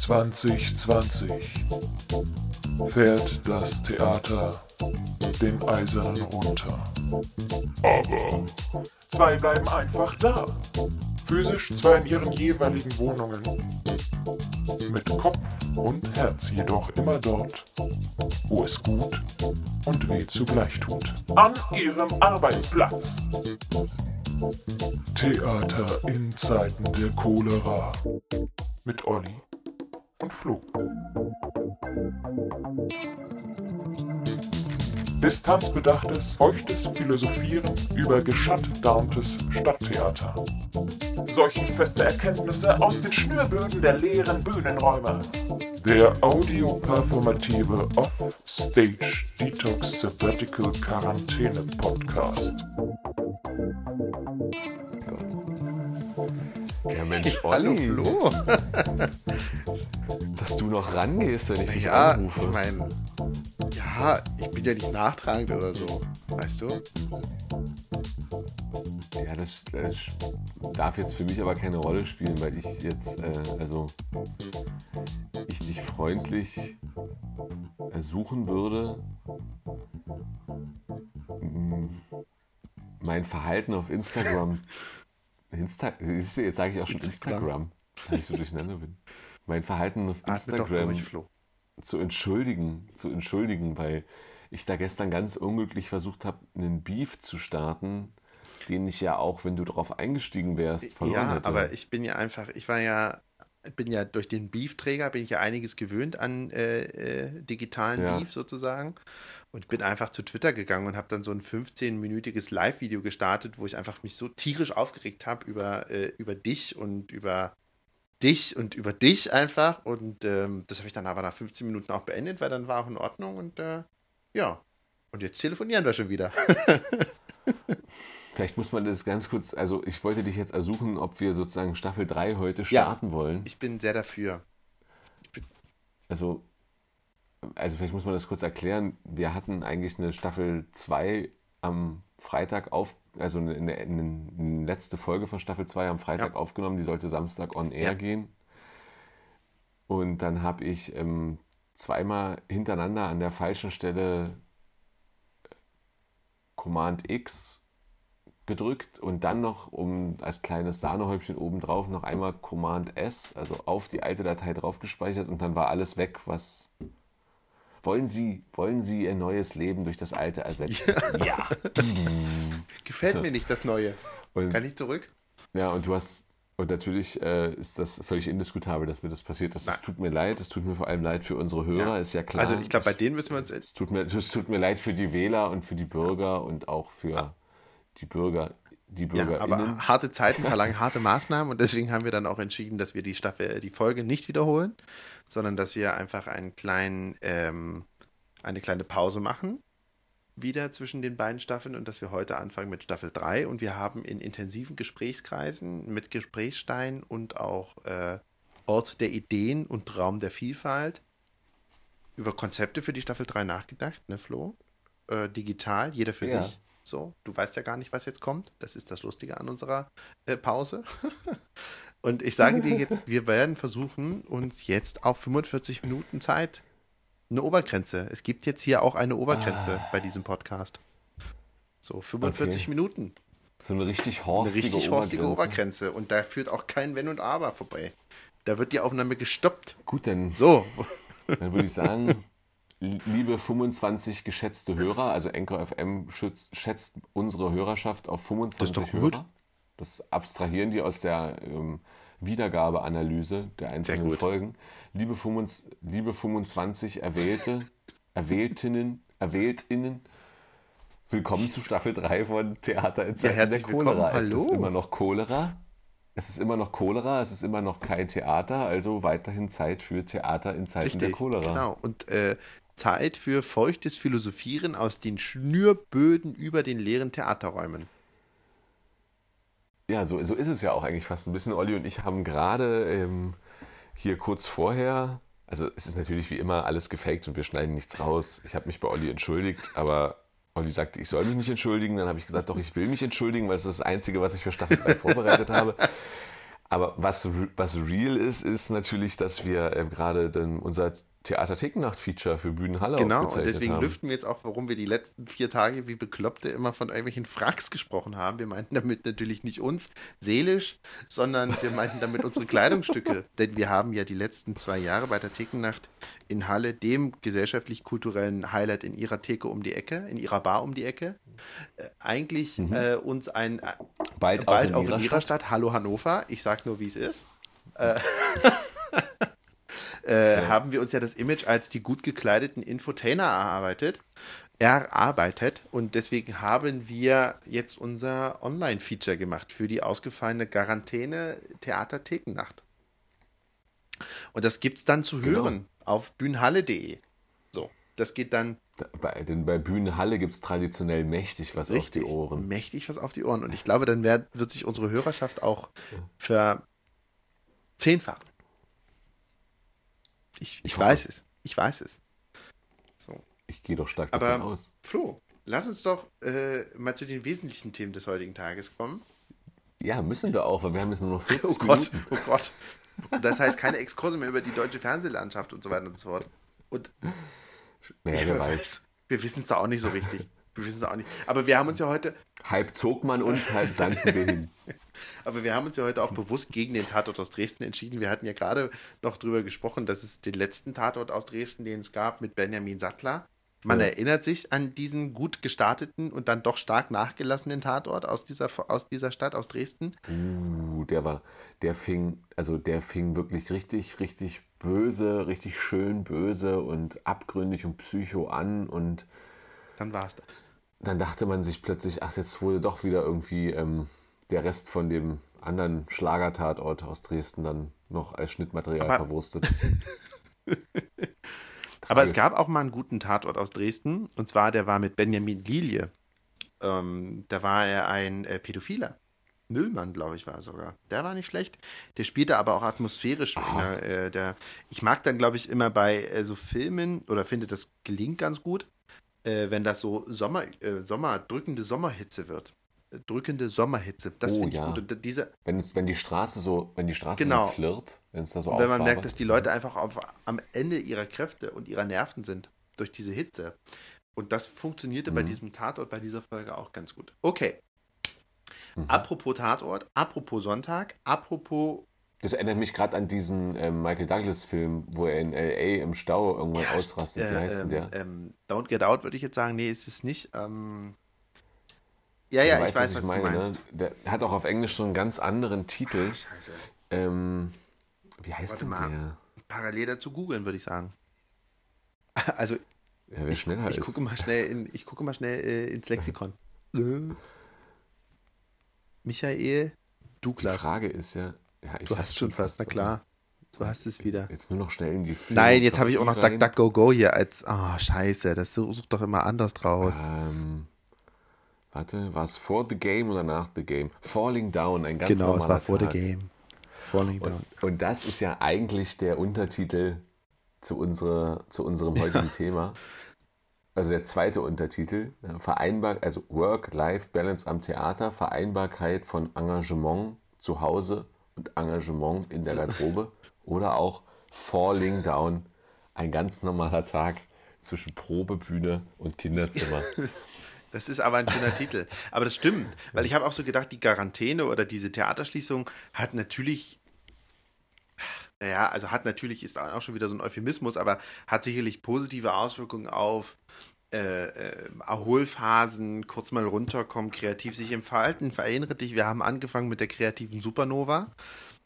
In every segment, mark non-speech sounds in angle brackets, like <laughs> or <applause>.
2020 fährt das Theater den Eisernen runter. Aber zwei bleiben einfach da. Physisch zwar in ihren jeweiligen Wohnungen, mit Kopf und Herz jedoch immer dort, wo es gut und weh zugleich tut. An ihrem Arbeitsplatz. Theater in Zeiten der Cholera. Mit Olli und Flo. Distanzbedachtes, feuchtes Philosophieren über geschattarmtes Stadttheater. Seuchenfeste Erkenntnisse aus den Schnürböden der leeren Bühnenräume. Der audioperformative Off-Stage Detox Sabbatical Quarantäne Podcast. Hallo Flo. <laughs> dass du noch rangehst, wenn ich dich Ja, anrufe. ich meine, ja, ich bin ja nicht nachtragend oder so, weißt du? Ja, das, das darf jetzt für mich aber keine Rolle spielen, weil ich jetzt, äh, also, ich dich freundlich ersuchen würde, mein Verhalten auf Instagram, Insta, jetzt sage ich auch schon Instagram. Instagram, weil ich so durcheinander bin. Mein Verhalten auf Instagram durch, zu entschuldigen, zu entschuldigen, weil ich da gestern ganz unglücklich versucht habe, einen Beef zu starten, den ich ja auch, wenn du darauf eingestiegen wärst, verloren Ja, hätte. aber ich bin ja einfach, ich war ja, bin ja durch den Beefträger, bin ich ja einiges gewöhnt an äh, äh, digitalen Ja. Beef sozusagen. Und bin einfach zu Twitter gegangen und habe dann so ein 15-minütiges Live-Video gestartet, wo ich einfach mich so tierisch aufgeregt habe über, äh, über dich und über dich und über dich einfach. Und ähm, das habe ich dann aber nach 15 Minuten auch beendet, weil dann war auch in Ordnung und äh, ja. Und jetzt telefonieren wir schon wieder. <laughs> Vielleicht muss man das ganz kurz, also ich wollte dich jetzt ersuchen, ob wir sozusagen Staffel 3 heute starten wollen. Ich bin sehr dafür. Also, also vielleicht muss man das kurz erklären. Wir hatten eigentlich eine Staffel 2 am Freitag auf, also eine, eine, eine letzte Folge von Staffel 2 am Freitag Ja. aufgenommen, die sollte Samstag on air Ja. gehen. Und dann habe ich ähm, zweimal hintereinander an der falschen Stelle Command X gedrückt und dann noch, um als kleines Sahnehäubchen obendrauf, noch einmal Command S, also auf die alte Datei drauf gespeichert und dann war alles weg, was. Wollen Sie, wollen Sie Ihr neues Leben durch das alte ersetzen? <laughs> Ja. Gefällt mir nicht das Neue. Und, Kann ich zurück? ja, und du hast, und natürlich äh, ist das völlig indiskutabel, dass mir das passiert ist. Es tut mir leid, es tut mir vor allem leid für unsere Hörer, Ja. ist ja klar. Also ich glaube, bei denen müssen wir uns. Es tut, mir, es tut mir leid für die Wähler und für die Bürger und auch für die Bürger, die Ja, BürgerInnen. aber harte Zeiten verlangen harte Maßnahmen und deswegen haben wir dann auch entschieden, dass wir die Staffel, die Folge nicht wiederholen, sondern dass wir einfach einen kleinen, ähm, eine kleine Pause machen, wieder zwischen den beiden Staffeln und dass wir heute anfangen mit Staffel 3 und wir haben in intensiven Gesprächskreisen mit Gesprächsstein und auch äh, Ort der Ideen und Raum der Vielfalt über Konzepte für die Staffel 3 nachgedacht, ne Flo? Äh, digital, jeder für Ja. sich. So, du weißt ja gar nicht, was jetzt kommt. Das ist das Lustige an unserer äh, Pause. <laughs> Und ich sage dir jetzt, wir werden versuchen, uns jetzt auf 45 Minuten Zeit eine Obergrenze. Es gibt jetzt hier auch eine Obergrenze bei diesem Podcast. So, 45 Okay. Minute. so eine richtig Eine horstige, richtig horstige Obergrenze. Obergrenze. Und da führt auch kein Wenn und Aber vorbei. Da wird die Aufnahme gestoppt. Gut, dann, So, <laughs> dann würde ich sagen, <laughs> liebe 25 geschätzte Hörer, also Anchor FM schützt, schätzt unsere Hörerschaft auf 25 Das doch gut. Hörer. Das abstrahieren die aus der ähm, Wiedergabeanalyse der einzelnen. Folgen. Liebe, 25, liebe 25 Erwählte, Erwähltinnen, Erwähltinnen, willkommen zu Staffel 3 von Theater in Zeiten herzlich der Cholera. Es ist immer noch Cholera. Es ist immer noch Cholera, es ist immer noch kein Theater, also weiterhin Zeit für Theater in Zeiten der richtig. Cholera. Genau. Und äh, Zeit für feuchtes Philosophieren aus den Schnürböden über den leeren Theaterräumen. Ja, so, so ist es ja auch eigentlich fast ein bisschen. Olli und ich haben gerade ähm, hier kurz vorher, also es ist natürlich wie immer alles gefaked und wir schneiden nichts raus. Ich habe mich bei Olli entschuldigt, aber Olli sagte, ich soll mich nicht entschuldigen. Dann habe ich gesagt, doch, ich will mich entschuldigen, weil das ist das Einzige, was ich für Staffel 3 vorbereitet habe. Aber was, was real ist, ist natürlich, dass wir äh, gerade unser Theater-Thekennacht-Feature für Bühnenhalle Genau, und aufgezeichnet deswegen haben. lüften wir jetzt auch, warum wir die letzten vier Tage wie Bekloppte immer von irgendwelchen Fracks gesprochen haben. Wir meinten damit natürlich nicht uns seelisch, sondern wir meinten damit unsere Kleidungsstücke. <laughs> Denn wir haben ja die letzten zwei Jahre bei der Thekennacht in Halle, dem gesellschaftlich-kulturellen Highlight in ihrer Theke um die Ecke, in ihrer Bar um die Ecke, äh, eigentlich äh, uns ein äh, Bald, bald auch in ihrer Stadt. Stadt. Hallo Hannover, ich sag nur, wie es ist. Äh, <laughs> <laughs> äh, haben wir uns ja das Image als die gut gekleideten Infotainer erarbeitet, erarbeitet und deswegen haben wir jetzt unser Online-Feature gemacht für die ausgefallene Quarantäne Theaterthekennacht. Und das gibt's dann zu Genau. hören auf bühnenhalle.de. So, das geht dann Da- Bei, denn bei Bühnenhalle gibt es traditionell mächtig was richtig auf die Ohren. mächtig was auf die Ohren. Und ich glaube, dann werd, wird sich unsere Hörerschaft auch verzehnfachen. Ich, ich, weiß es. Ich weiß es. So. Ich gehe doch stark Aber- davon aus. Flo, lass uns doch äh, mal zu den wesentlichen Themen des heutigen Tages kommen. Ja, müssen wir auch, weil wir haben jetzt nur noch 40 Oh Gott, Minuten. oh Gott. Und das heißt keine Exkurse mehr über die deutsche Fernsehlandschaft und so weiter und so fort. Und Naja, wer weiß. wir wissen es doch auch nicht so richtig. Wir wissen es auch nicht. Aber wir haben uns ja heute, Halb zog man uns, halb sanken wir hin. <laughs> aber wir haben uns ja heute auch bewusst gegen den Tatort aus Dresden entschieden. Wir hatten ja gerade noch drüber gesprochen, dass es den letzten Tatort aus Dresden, den es gab, mit Benjamin Sattler. Man Ja. erinnert sich an diesen gut gestarteten und dann doch stark nachgelassenen Tatort aus dieser, aus dieser Stadt, aus Dresden. Uh, der war, der fing, also der fing wirklich richtig, richtig böse, richtig schön böse und abgründig und psycho an und Dann war es das. Dann dachte man sich plötzlich, ach, jetzt wurde doch wieder irgendwie ähm, der Rest von dem anderen Schlagertatort aus Dresden dann noch als Schnittmaterial Aber- verwurstet. <laughs> Aber es gab auch mal einen guten Tatort aus Dresden. Und zwar, der war mit Benjamin Lilie. Ähm, da war er ein äh, Pädophiler. Müllmann, glaube ich, war sogar. Der war nicht schlecht. Der spielte aber auch atmosphärisch. Der, äh, der, ich mag dann, glaube ich, immer bei äh, so Filmen oder finde, das gelingt ganz gut, äh, wenn das so Sommer, äh, Sommer, drückende Sommerhitze wird. Äh, Drückende Sommerhitze. Das Oh, finde ich ja. gut. Und dieser, Wenn, wenn die Straße so, wenn die Straße Genau. so flirt, wenn es da so wenn man merkt, dass die Leute einfach auf, am Ende ihrer Kräfte und ihrer Nerven sind durch diese Hitze. Und das funktionierte bei Mhm. diesem Tatort, bei dieser Folge auch ganz gut. Okay. Mhm. Apropos Tatort, apropos Sonntag, apropos. Das erinnert mich gerade an diesen ähm, Michael Douglas-Film, wo er in L.A. im Stau irgendwann ausrastet. Wie äh, heißt denn ähm, der? ähm, Don't Get Out würde ich jetzt sagen. Nee, ist es nicht. Ähm, ja, ja, ich weiß, was, du meinst. Ne? Der hat auch auf Englisch so einen ganz anderen Titel. Scheiße. Ähm, wie heißt Warte denn mal. der? Parallel dazu googeln, würde ich sagen. <laughs> Also, Ja, wer schneller ich ist. gucke mal schnell, in, ich gucke mal schnell äh, ins Lexikon. <laughs> Äh. Michael Die Douglas. Frage ist ja. Ja Du hast schon fast, na klar. Du hast es wieder. Jetzt nur noch schnell in die Nein, jetzt habe ich auch noch Filmografie rein. DuckDuckGo hier als. Oh, scheiße, das sucht doch immer anders draus. Ähm, warte, war es vor The Game oder nach The Game? Falling Down, ein ganz genau, es war vor The Tag. Game. Falling Down. Und, und das ist ja eigentlich der Untertitel zu, unsere, zu unserem heutigen <laughs> Thema. Also der zweite Untertitel. ne, Vereinbar, also Work-Life-Balance am Theater, Vereinbarkeit von Engagement zu Hause und Engagement in der Garderobe. Oder auch Falling Down, ein ganz normaler Tag zwischen Probebühne und Kinderzimmer. <laughs> Das ist aber ein schöner Titel. Aber das stimmt, weil ich habe auch so gedacht, die Quarantäne oder diese Theaterschließung hat natürlich, naja, also hat natürlich, ist auch schon wieder so ein Euphemismus, aber hat sicherlich positive Auswirkungen auf äh, äh, Erholphasen, kurz mal runterkommen, kreativ sich entfalten. Verinnere dich, wir haben angefangen mit der kreativen Supernova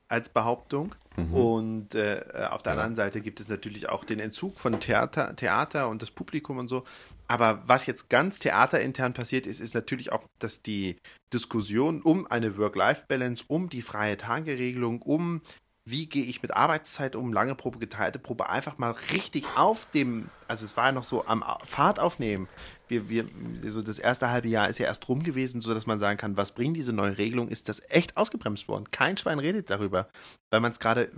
als Behauptung. Und äh, auf der anderen Seite gibt es natürlich auch den Entzug von Theater, Theater und das Publikum und so. Aber was jetzt ganz theaterintern passiert ist, ist natürlich auch, dass die Diskussion um eine Work-Life-Balance, um die freie Tageregelung, um wie gehe ich mit Arbeitszeit um, lange Probe, geteilte Probe, einfach mal richtig auf dem, also es war ja noch so am Fahrt aufnehmen. Wir, wir, so das erste halbe Jahr ist ja erst rum gewesen, sodass man sagen kann, was bringt diese neue Regelung, ist das echt ausgebremst worden. Kein Schwein redet darüber, weil man es gerade,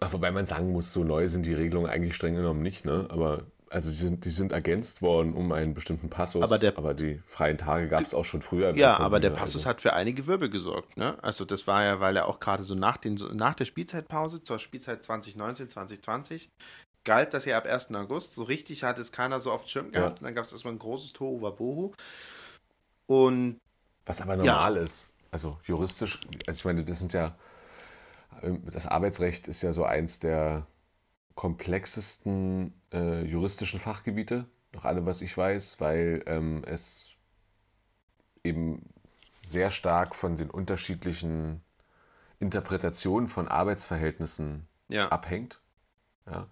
wobei man sagen muss, so neu sind die Regelungen eigentlich streng genommen nicht, ne? Aber Also die sind, die sind ergänzt worden um einen bestimmten Passus, Aber der- aber die freien Tage gab es auch schon früher. Ja, aber der Passus also. hat für einige Wirbel gesorgt. Ne? Also das war ja, weil er auch gerade so nach, den, nach der Spielzeitpause zur Spielzeit 2019, 2020 galt das ja ab 1. August. So richtig hat es keiner so auf dem Schirm gehabt. Ja. Und dann gab es erstmal ein großes Tohuwabohu. Und Was aber normal ist. Also juristisch, also ich meine, das sind ja, ähm, das Arbeitsrecht ist ja so eins der komplexesten äh, juristischen Fachgebiete, nach allem, was ich weiß, weil ähm, es eben sehr stark von den unterschiedlichen Interpretationen von Arbeitsverhältnissen ja, abhängt. Ja.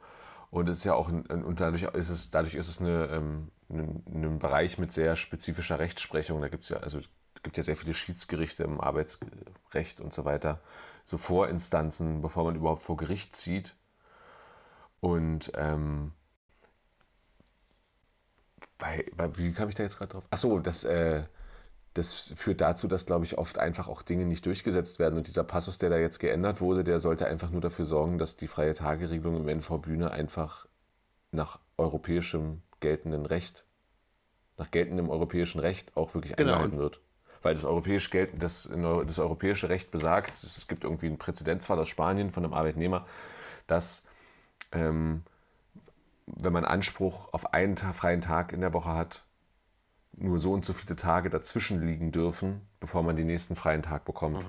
Und es ist ja auch ein, und dadurch ist es, dadurch ist es eine, ähm, ein, ein Bereich mit sehr spezifischer Rechtsprechung. Da gibt es ja, also es gibt ja sehr viele Schiedsgerichte im Arbeitsrecht und so weiter, so Vorinstanzen, bevor man überhaupt vor Gericht zieht. Und ähm, bei, bei, wie kam ich da jetzt gerade drauf? Achso, das, äh, das führt dazu, dass, glaube ich, oft einfach auch Dinge nicht durchgesetzt werden. Und dieser Passus, der da jetzt geändert wurde, der sollte einfach nur dafür sorgen, dass die freie Tageregelung im NV-Bühne einfach nach europäischem geltenden Recht, nach geltendem europäischen Recht auch wirklich Genau. eingehalten wird. Weil das, europäisch gelt, das, das europäische Recht besagt, es gibt irgendwie einen Präzedenzfall aus Spanien von einem Arbeitnehmer, dass ähm, wenn man Anspruch auf einen freien Tag in der Woche hat, nur so und so viele Tage dazwischen liegen dürfen, bevor man den nächsten freien Tag bekommt.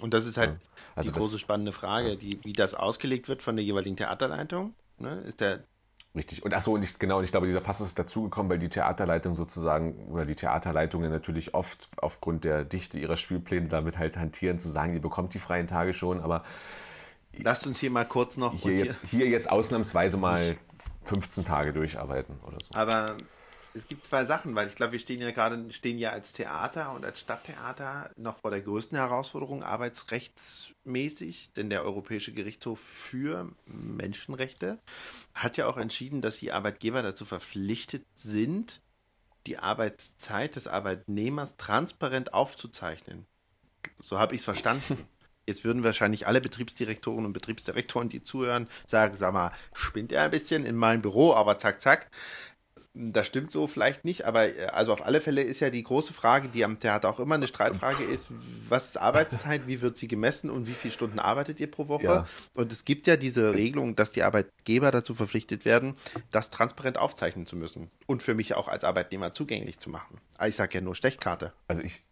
und das ist halt Ja. Also die das- große spannende Frage, die, wie das ausgelegt wird von der jeweiligen Theaterleitung. Ne? Ist der, Richtig. Und ach so, und ich, genau, und ich glaube, dieser Passus ist dazugekommen, weil die Theaterleitung sozusagen, oder die Theaterleitungen natürlich oft aufgrund der Dichte ihrer Spielpläne damit halt hantieren, zu sagen, ihr bekommt die freien Tage schon, aber lasst uns hier mal kurz noch hier jetzt, hier jetzt ausnahmsweise mal 15 Tage durcharbeiten oder so. Aber es gibt zwei Sachen, weil ich glaube, wir stehen ja gerade stehen ja als Theater und als Stadttheater noch vor der größten Herausforderung arbeitsrechtsmäßig, denn der Europäische Gerichtshof für Menschenrechte hat ja auch entschieden, dass die Arbeitgeber dazu verpflichtet sind, die Arbeitszeit des Arbeitnehmers transparent aufzuzeichnen. So habe ich es verstanden. Jetzt würden wahrscheinlich alle Betriebsdirektoren und Betriebsdirektoren, die zuhören, sagen, sag mal, spinnt er ein bisschen in meinem Büro, aber zack, zack. Das stimmt so vielleicht nicht, aber äh, also auf alle Fälle ist ja die große Frage, die am Theater auch immer eine Streitfrage ist, was ist Arbeitszeit, wie wird sie gemessen und wie viele Stunden arbeitet ihr pro Woche? Ja. Und es gibt ja diese Regelung, dass die Arbeitgeber dazu verpflichtet werden, das transparent aufzeichnen zu müssen und für mich auch als Arbeitnehmer zugänglich zu machen. Ah, Ich sage ja nur Stechkarte. Also ich,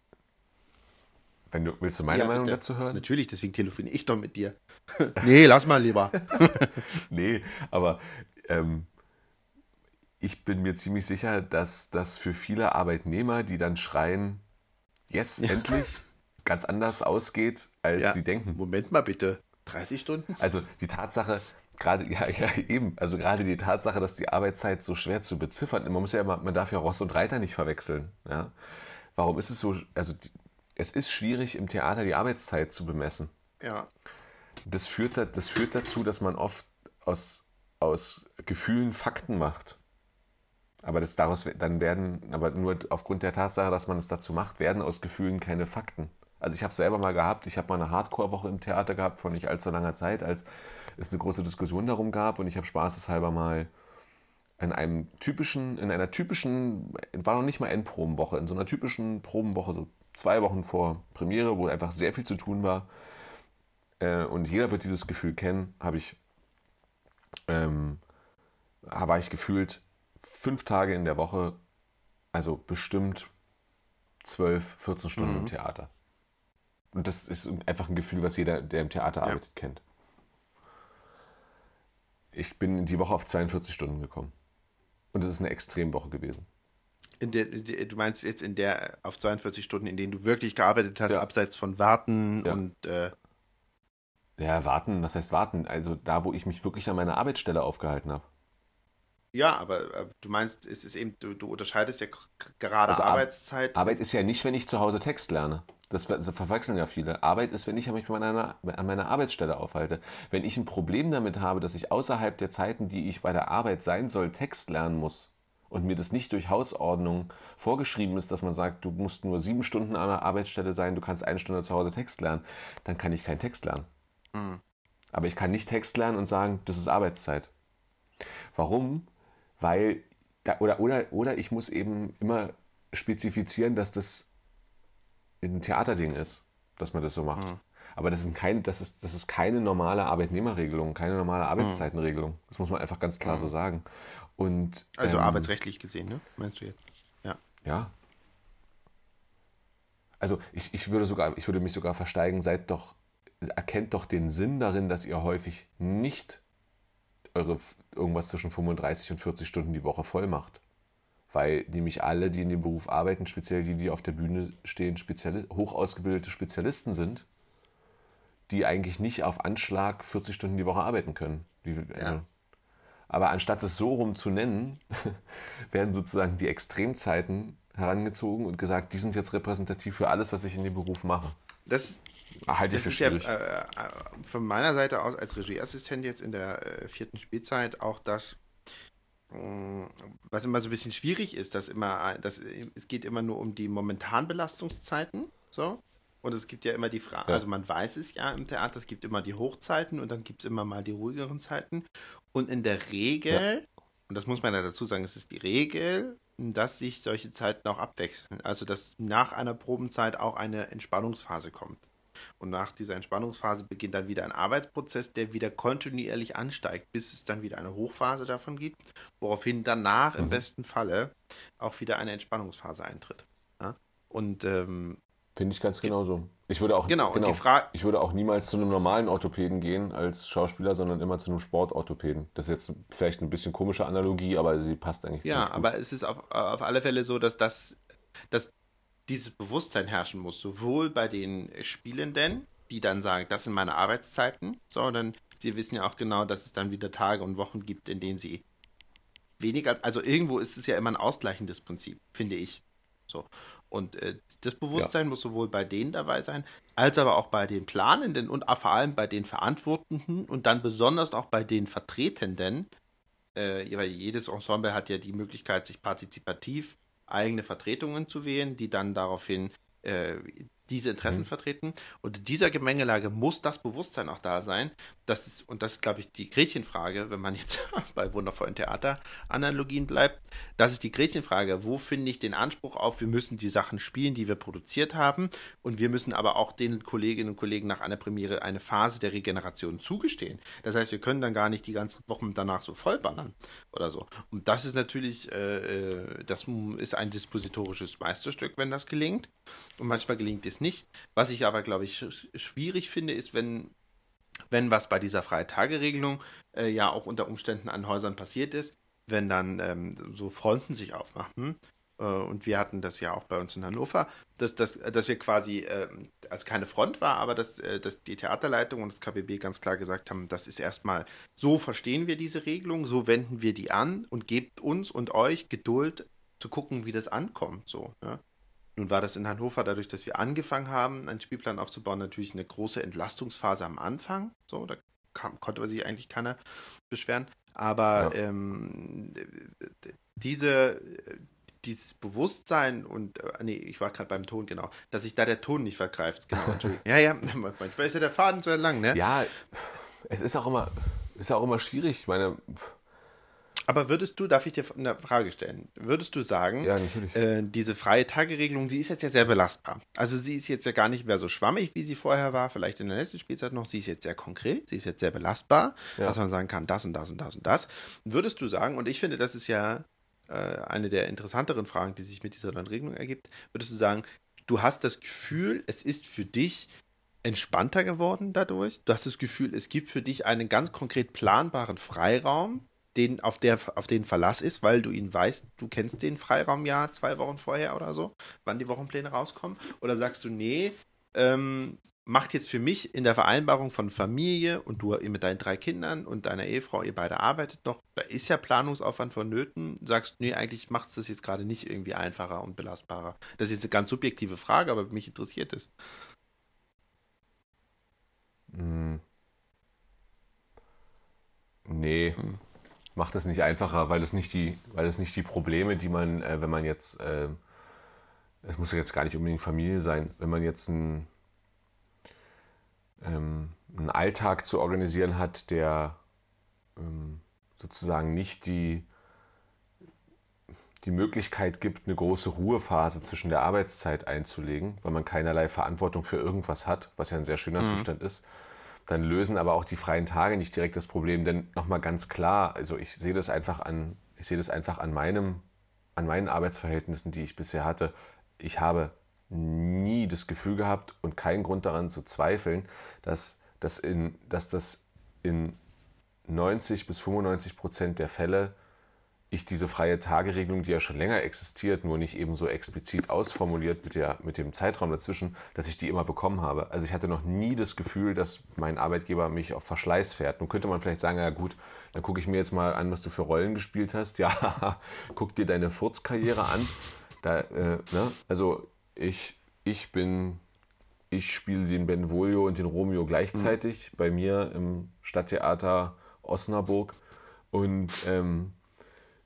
wenn du, willst du meine Ja, Meinung bitte. dazu hören? Natürlich, deswegen telefoniere ich doch mit dir. <laughs> nee, lass mal lieber. <laughs> Nee, aber ähm, ich bin mir ziemlich sicher, dass das für viele Arbeitnehmer, die dann schreien, yes, endlich, ganz anders ausgeht, als Ja. sie denken. Moment mal bitte. 30 Stunden? Also die Tatsache, gerade, ja, ja, eben, also gerade die Tatsache, dass die Arbeitszeit so schwer zu beziffern, man muss ja immer, man darf ja Ross und Reiter nicht verwechseln. Ja? Warum ist es so, also die, es ist schwierig im Theater die Arbeitszeit zu bemessen. Ja. Das führt, da- das führt dazu, dass man oft aus, aus Gefühlen Fakten macht. Aber das daraus dann werden, aber nur aufgrund der Tatsache, dass man es dazu macht, werden aus Gefühlen keine Fakten. Also ich habe selber mal gehabt, ich habe mal eine Hardcore-Woche im Theater gehabt vor nicht allzu langer Zeit, als es eine große Diskussion darum gab und ich habe spaßeshalber mal in einem typischen, in einer typischen, war noch nicht mal Endprobenwoche, in so einer typischen Probenwoche, so zwei Wochen vor Premiere, wo einfach sehr viel zu tun war, äh, und jeder wird dieses Gefühl kennen, habe ich, ähm, war ich gefühlt fünf Tage in der Woche, also bestimmt 12, 14 Stunden im Theater. Und das ist einfach ein Gefühl, was jeder, der im Theater arbeitet, kennt. Ich bin in die Woche auf 42 Stunden gekommen. Und es ist eine Extremwoche gewesen. In der, du meinst jetzt in der auf 42 Stunden, in denen du wirklich gearbeitet hast, Ja. abseits von Warten Ja. und äh, Ja, warten, was heißt warten? Also da, wo ich mich wirklich an meiner Arbeitsstelle aufgehalten habe. ja, aber äh, du meinst, es ist eben, du, du unterscheidest ja gerade Also Ar- Arbeitszeit. Arbeit ist ja nicht, wenn ich zu Hause Text lerne. Das, das verwechseln ja viele. Arbeit ist, wenn ich mich an meiner, an meiner Arbeitsstelle aufhalte. Wenn ich ein Problem damit habe, dass ich außerhalb der Zeiten, die ich bei der Arbeit sein soll, Text lernen muss und mir das nicht durch Hausordnung vorgeschrieben ist, dass man sagt, du musst nur sieben Stunden an der Arbeitsstelle sein, du kannst eine Stunde zu Hause Text lernen, dann kann ich keinen Text lernen. Aber ich kann nicht Text lernen und sagen, das ist Arbeitszeit. Warum? weil, da, oder, oder, oder ich muss eben immer spezifizieren, dass das ein Theaterding ist, dass man das so macht. Mhm. Aber das ist, kein, das, ist, das ist keine normale Arbeitnehmerregelung, keine normale Arbeitszeitenregelung. Das muss man einfach ganz klar so sagen. Und, Also ähm, arbeitsrechtlich gesehen, ne? Meinst du jetzt? Ja. Ja. Also ich, ich würde sogar, ich würde mich sogar versteigen, seid doch, erkennt doch den Sinn darin, dass ihr häufig nicht eure irgendwas zwischen 35 und 40 Stunden die Woche voll macht. Weil nämlich alle, die in dem Beruf arbeiten, speziell die, die auf der Bühne stehen, hoch ausgebildete Spezialisten sind, die eigentlich nicht auf Anschlag 40 Stunden die Woche arbeiten können. Die, also, Ja. Aber anstatt es so rum zu nennen, <laughs> werden sozusagen die Extremzeiten herangezogen und gesagt, die sind jetzt repräsentativ für alles, was ich in dem Beruf mache. Das, Halte ich das für ist ja schwierig. äh, äh, von meiner Seite aus als Regieassistent jetzt in der äh, vierten Spielzeit auch das, mh, was immer so ein bisschen schwierig ist, dass immer, das, es geht immer nur um die momentan Belastungszeiten, so. Und es gibt ja immer die Frage, Ja. also man weiß es ja im Theater, es gibt immer die Hochzeiten und dann gibt es immer mal die ruhigeren Zeiten. Und in der Regel, und das muss man ja dazu sagen, es ist die Regel, dass sich solche Zeiten auch abwechseln. Also dass nach einer Probenzeit auch eine Entspannungsphase kommt. Und nach dieser Entspannungsphase beginnt dann wieder ein Arbeitsprozess, der wieder kontinuierlich ansteigt, bis es dann wieder eine Hochphase davon gibt, woraufhin danach im besten Falle auch wieder eine Entspannungsphase eintritt. Ja? Und ähm, Finde ich ganz genauso. Ich würde auch, Genau, Fra- ich würde auch niemals zu einem normalen Orthopäden gehen als Schauspieler, sondern immer zu einem Sportorthopäden. Das ist jetzt vielleicht ein bisschen komische Analogie, aber sie passt eigentlich Ja, ziemlich gut. aber es ist auf, auf alle Fälle so, dass das, dass dieses Bewusstsein herrschen muss, sowohl bei den Spielenden, die dann sagen, das sind meine Arbeitszeiten, sondern sie wissen ja auch genau, dass es dann wieder Tage und Wochen gibt, in denen sie weniger, also irgendwo ist es ja immer ein ausgleichendes Prinzip, finde ich. So. Und äh, das Bewusstsein muss sowohl bei denen dabei sein, als aber auch bei den Planenden und vor allem bei den Verantwortenden und dann besonders auch bei den Vertretenden, äh, weil jedes Ensemble hat ja die Möglichkeit, sich partizipativ eigene Vertretungen zu wählen, die dann daraufhin äh, diese Interessen vertreten. Und in dieser Gemengelage muss das Bewusstsein auch da sein. Das ist, und das ist, glaube ich, die Gretchenfrage, wenn man jetzt <laughs> bei wundervollen Theateranalogien bleibt. Das ist die Gretchenfrage. Wo finde ich den Anspruch auf, wir müssen die Sachen spielen, die wir produziert haben. Und wir müssen aber auch den Kolleginnen und Kollegen nach einer Premiere eine Phase der Regeneration zugestehen. Das heißt, wir können dann gar nicht die ganzen Wochen danach so vollballern oder so. Und das ist natürlich, äh, äh, das ist ein dispositorisches Meisterstück, wenn das gelingt. Und manchmal gelingt es nicht. Was ich aber, glaube ich, sch schwierig finde, ist, wenn, wenn was bei dieser Freitageregelung äh, ja auch unter Umständen an Häusern passiert ist, wenn dann ähm, so Fronten sich aufmachen. Äh, und wir hatten das ja auch bei uns in Hannover, dass, dass, dass wir quasi, äh, also keine Front war, aber dass, äh, dass die Theaterleitung und das KBB ganz klar gesagt haben, das ist erstmal, so verstehen wir diese Regelung, so wenden wir die an und gebt uns und euch Geduld zu gucken, wie das ankommt. So, ja. Nun war das in Hannover dadurch, dass wir angefangen haben, einen Spielplan aufzubauen, natürlich eine große Entlastungsphase am Anfang. So, da kam, konnte sich eigentlich keiner beschweren. Aber Ja. ähm, diese, dieses Bewusstsein und, äh, nee, ich war gerade beim Ton, genau, dass sich da der Ton nicht vergreift. Genau, <laughs> ja, ja, <laughs> manchmal ist ja der Faden zu lang, ne? Ja, es ist auch immer, ist auch immer schwierig. Ich meine, Aber würdest du, darf ich dir eine Frage stellen? Würdest du sagen, Ja, äh, diese freie Tageregelung, sie ist jetzt ja sehr belastbar. Also sie ist jetzt ja gar nicht mehr so schwammig, wie sie vorher war, vielleicht in der letzten Spielzeit noch. Sie ist jetzt sehr konkret, sie ist jetzt sehr belastbar, Ja. dass man sagen kann, das und das und das und das. Würdest du sagen, und ich finde, das ist ja äh, eine der interessanteren Fragen, die sich mit dieser neuen Regelung ergibt, würdest du sagen, du hast das Gefühl, es ist für dich entspannter geworden dadurch? Du hast das Gefühl, es gibt für dich einen ganz konkret planbaren Freiraum, den, auf, der, auf den Verlass ist, weil du ihn weißt, du kennst den Freiraum ja zwei Wochen vorher oder so, wann die Wochenpläne rauskommen? Oder sagst du, nee, ähm, macht jetzt für mich in der Vereinbarung von Familie und du mit deinen drei Kindern und deiner Ehefrau, ihr beide arbeitet noch, da ist ja Planungsaufwand vonnöten, sagst, nee, eigentlich macht es das jetzt gerade nicht irgendwie einfacher und belastbarer. Das ist jetzt eine ganz subjektive Frage, aber mich interessiert es. Hm. Nee, Hm. Macht es nicht einfacher, weil es nicht die, weil es nicht die Probleme, die man, äh, wenn man jetzt, äh, es muss ja jetzt gar nicht unbedingt Familie sein, wenn man jetzt ein, ähm, einen Alltag zu organisieren hat, der ähm, sozusagen nicht die die Möglichkeit gibt, eine große Ruhephase zwischen der Arbeitszeit einzulegen, weil man keinerlei Verantwortung für irgendwas hat, was ja ein sehr schöner mhm. Zustand ist, dann lösen aber auch die freien Tage nicht direkt das Problem. Denn nochmal ganz klar, also ich sehe das einfach an, ich sehe das einfach an meinem, an meinen Arbeitsverhältnissen, die ich bisher hatte. Ich habe nie das Gefühl gehabt und keinen Grund daran zu zweifeln, dass, dass, in, dass das in 90 bis 95 Prozent der Fälle ich diese freie Tageregelung, die ja schon länger existiert, nur nicht eben so explizit ausformuliert mit, der, mit dem Zeitraum dazwischen, dass ich die immer bekommen habe. Also ich hatte noch nie das Gefühl, dass mein Arbeitgeber mich auf Verschleiß fährt. Nun könnte man vielleicht sagen, ja gut, dann gucke ich mir jetzt mal an, was du für Rollen gespielt hast. <laughs> Ja, guck dir deine Furzkarriere an. Da, äh, ne? Also ich, ich bin, ich spiele den Benvolio und den Romeo gleichzeitig mhm. bei mir im Stadttheater Osnabrück. Und ähm,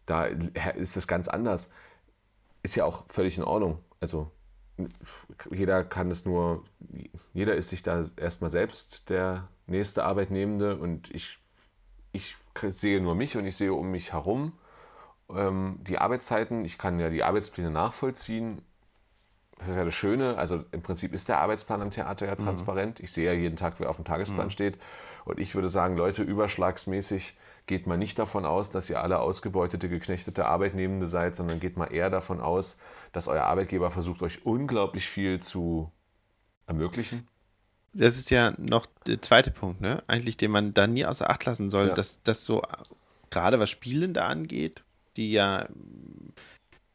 da ist es ganz anders. Ist ja auch völlig in Ordnung. Also jeder kann es nur, jeder ist sich da erstmal selbst der nächste Arbeitnehmende und ich, ich sehe nur mich und ich sehe um mich herum ähm, die Arbeitszeiten. Ich kann ja die Arbeitspläne nachvollziehen das ist ja das Schöne, also im Prinzip ist der Arbeitsplan am Theater ja mhm. transparent. Mhm. Ich sehe ja jeden Tag, wer auf dem Tagesplan mhm. steht. Und ich würde sagen, Leute, überschlagsmäßig geht man nicht davon aus, dass ihr alle ausgebeutete, geknechtete Arbeitnehmende seid, sondern geht mal eher davon aus, dass euer Arbeitgeber versucht, euch unglaublich viel zu ermöglichen. Das ist ja noch der zweite Punkt, ne? Eigentlich, den man da nie außer Acht lassen soll, ja. dass das so gerade was Spielende angeht, die ja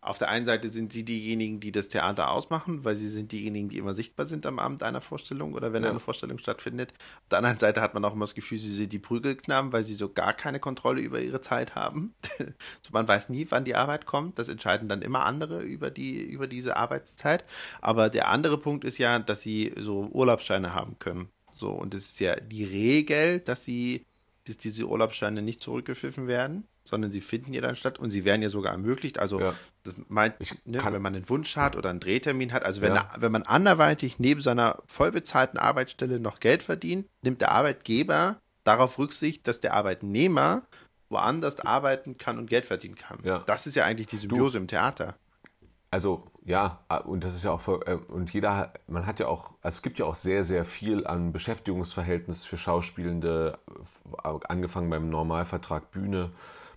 auf der einen Seite sind sie diejenigen, die das Theater ausmachen, weil sie sind diejenigen, die immer sichtbar sind am Abend einer Vorstellung oder wenn ja. eine Vorstellung stattfindet. Auf der anderen Seite hat man auch immer das Gefühl, sie sind die Prügelknaben, weil sie so gar keine Kontrolle über ihre Zeit haben. <laughs> so, man weiß nie, wann die Arbeit kommt. Das entscheiden dann immer andere über, die, über diese Arbeitszeit. Aber der andere Punkt ist ja, dass sie so Urlaubsscheine haben können. So, und es ist ja die Regel, dass sie, dass diese Urlaubsscheine nicht zurückgepfiffen werden sondern sie finden ja dann statt und sie werden ja sogar ermöglicht. Also ja. das meint, ne, wenn man einen Wunsch hat oder einen Drehtermin hat, also wenn, ja. wenn man anderweitig neben seiner vollbezahlten Arbeitsstelle noch Geld verdient, nimmt der Arbeitgeber darauf Rücksicht, dass der Arbeitnehmer woanders arbeiten kann und Geld verdienen kann. Ja. Das ist ja eigentlich die Symbiose du, im Theater. Also ja, und das ist ja auch voll, äh, und jeder, man hat ja auch, also es gibt ja auch sehr, sehr viel an Beschäftigungsverhältnis für Schauspielende, angefangen beim Normalvertrag Bühne,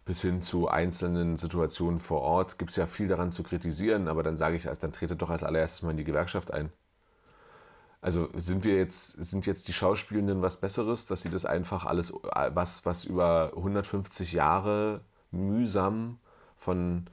bis hin zu einzelnen Situationen vor Ort gibt es ja viel daran zu kritisieren, aber dann sage ich, dann trete doch als allererstes mal in die Gewerkschaft ein. Also sind wir jetzt, sind jetzt die Schauspielenden was Besseres, dass sie das einfach alles, was, was über 150 Jahre mühsam von,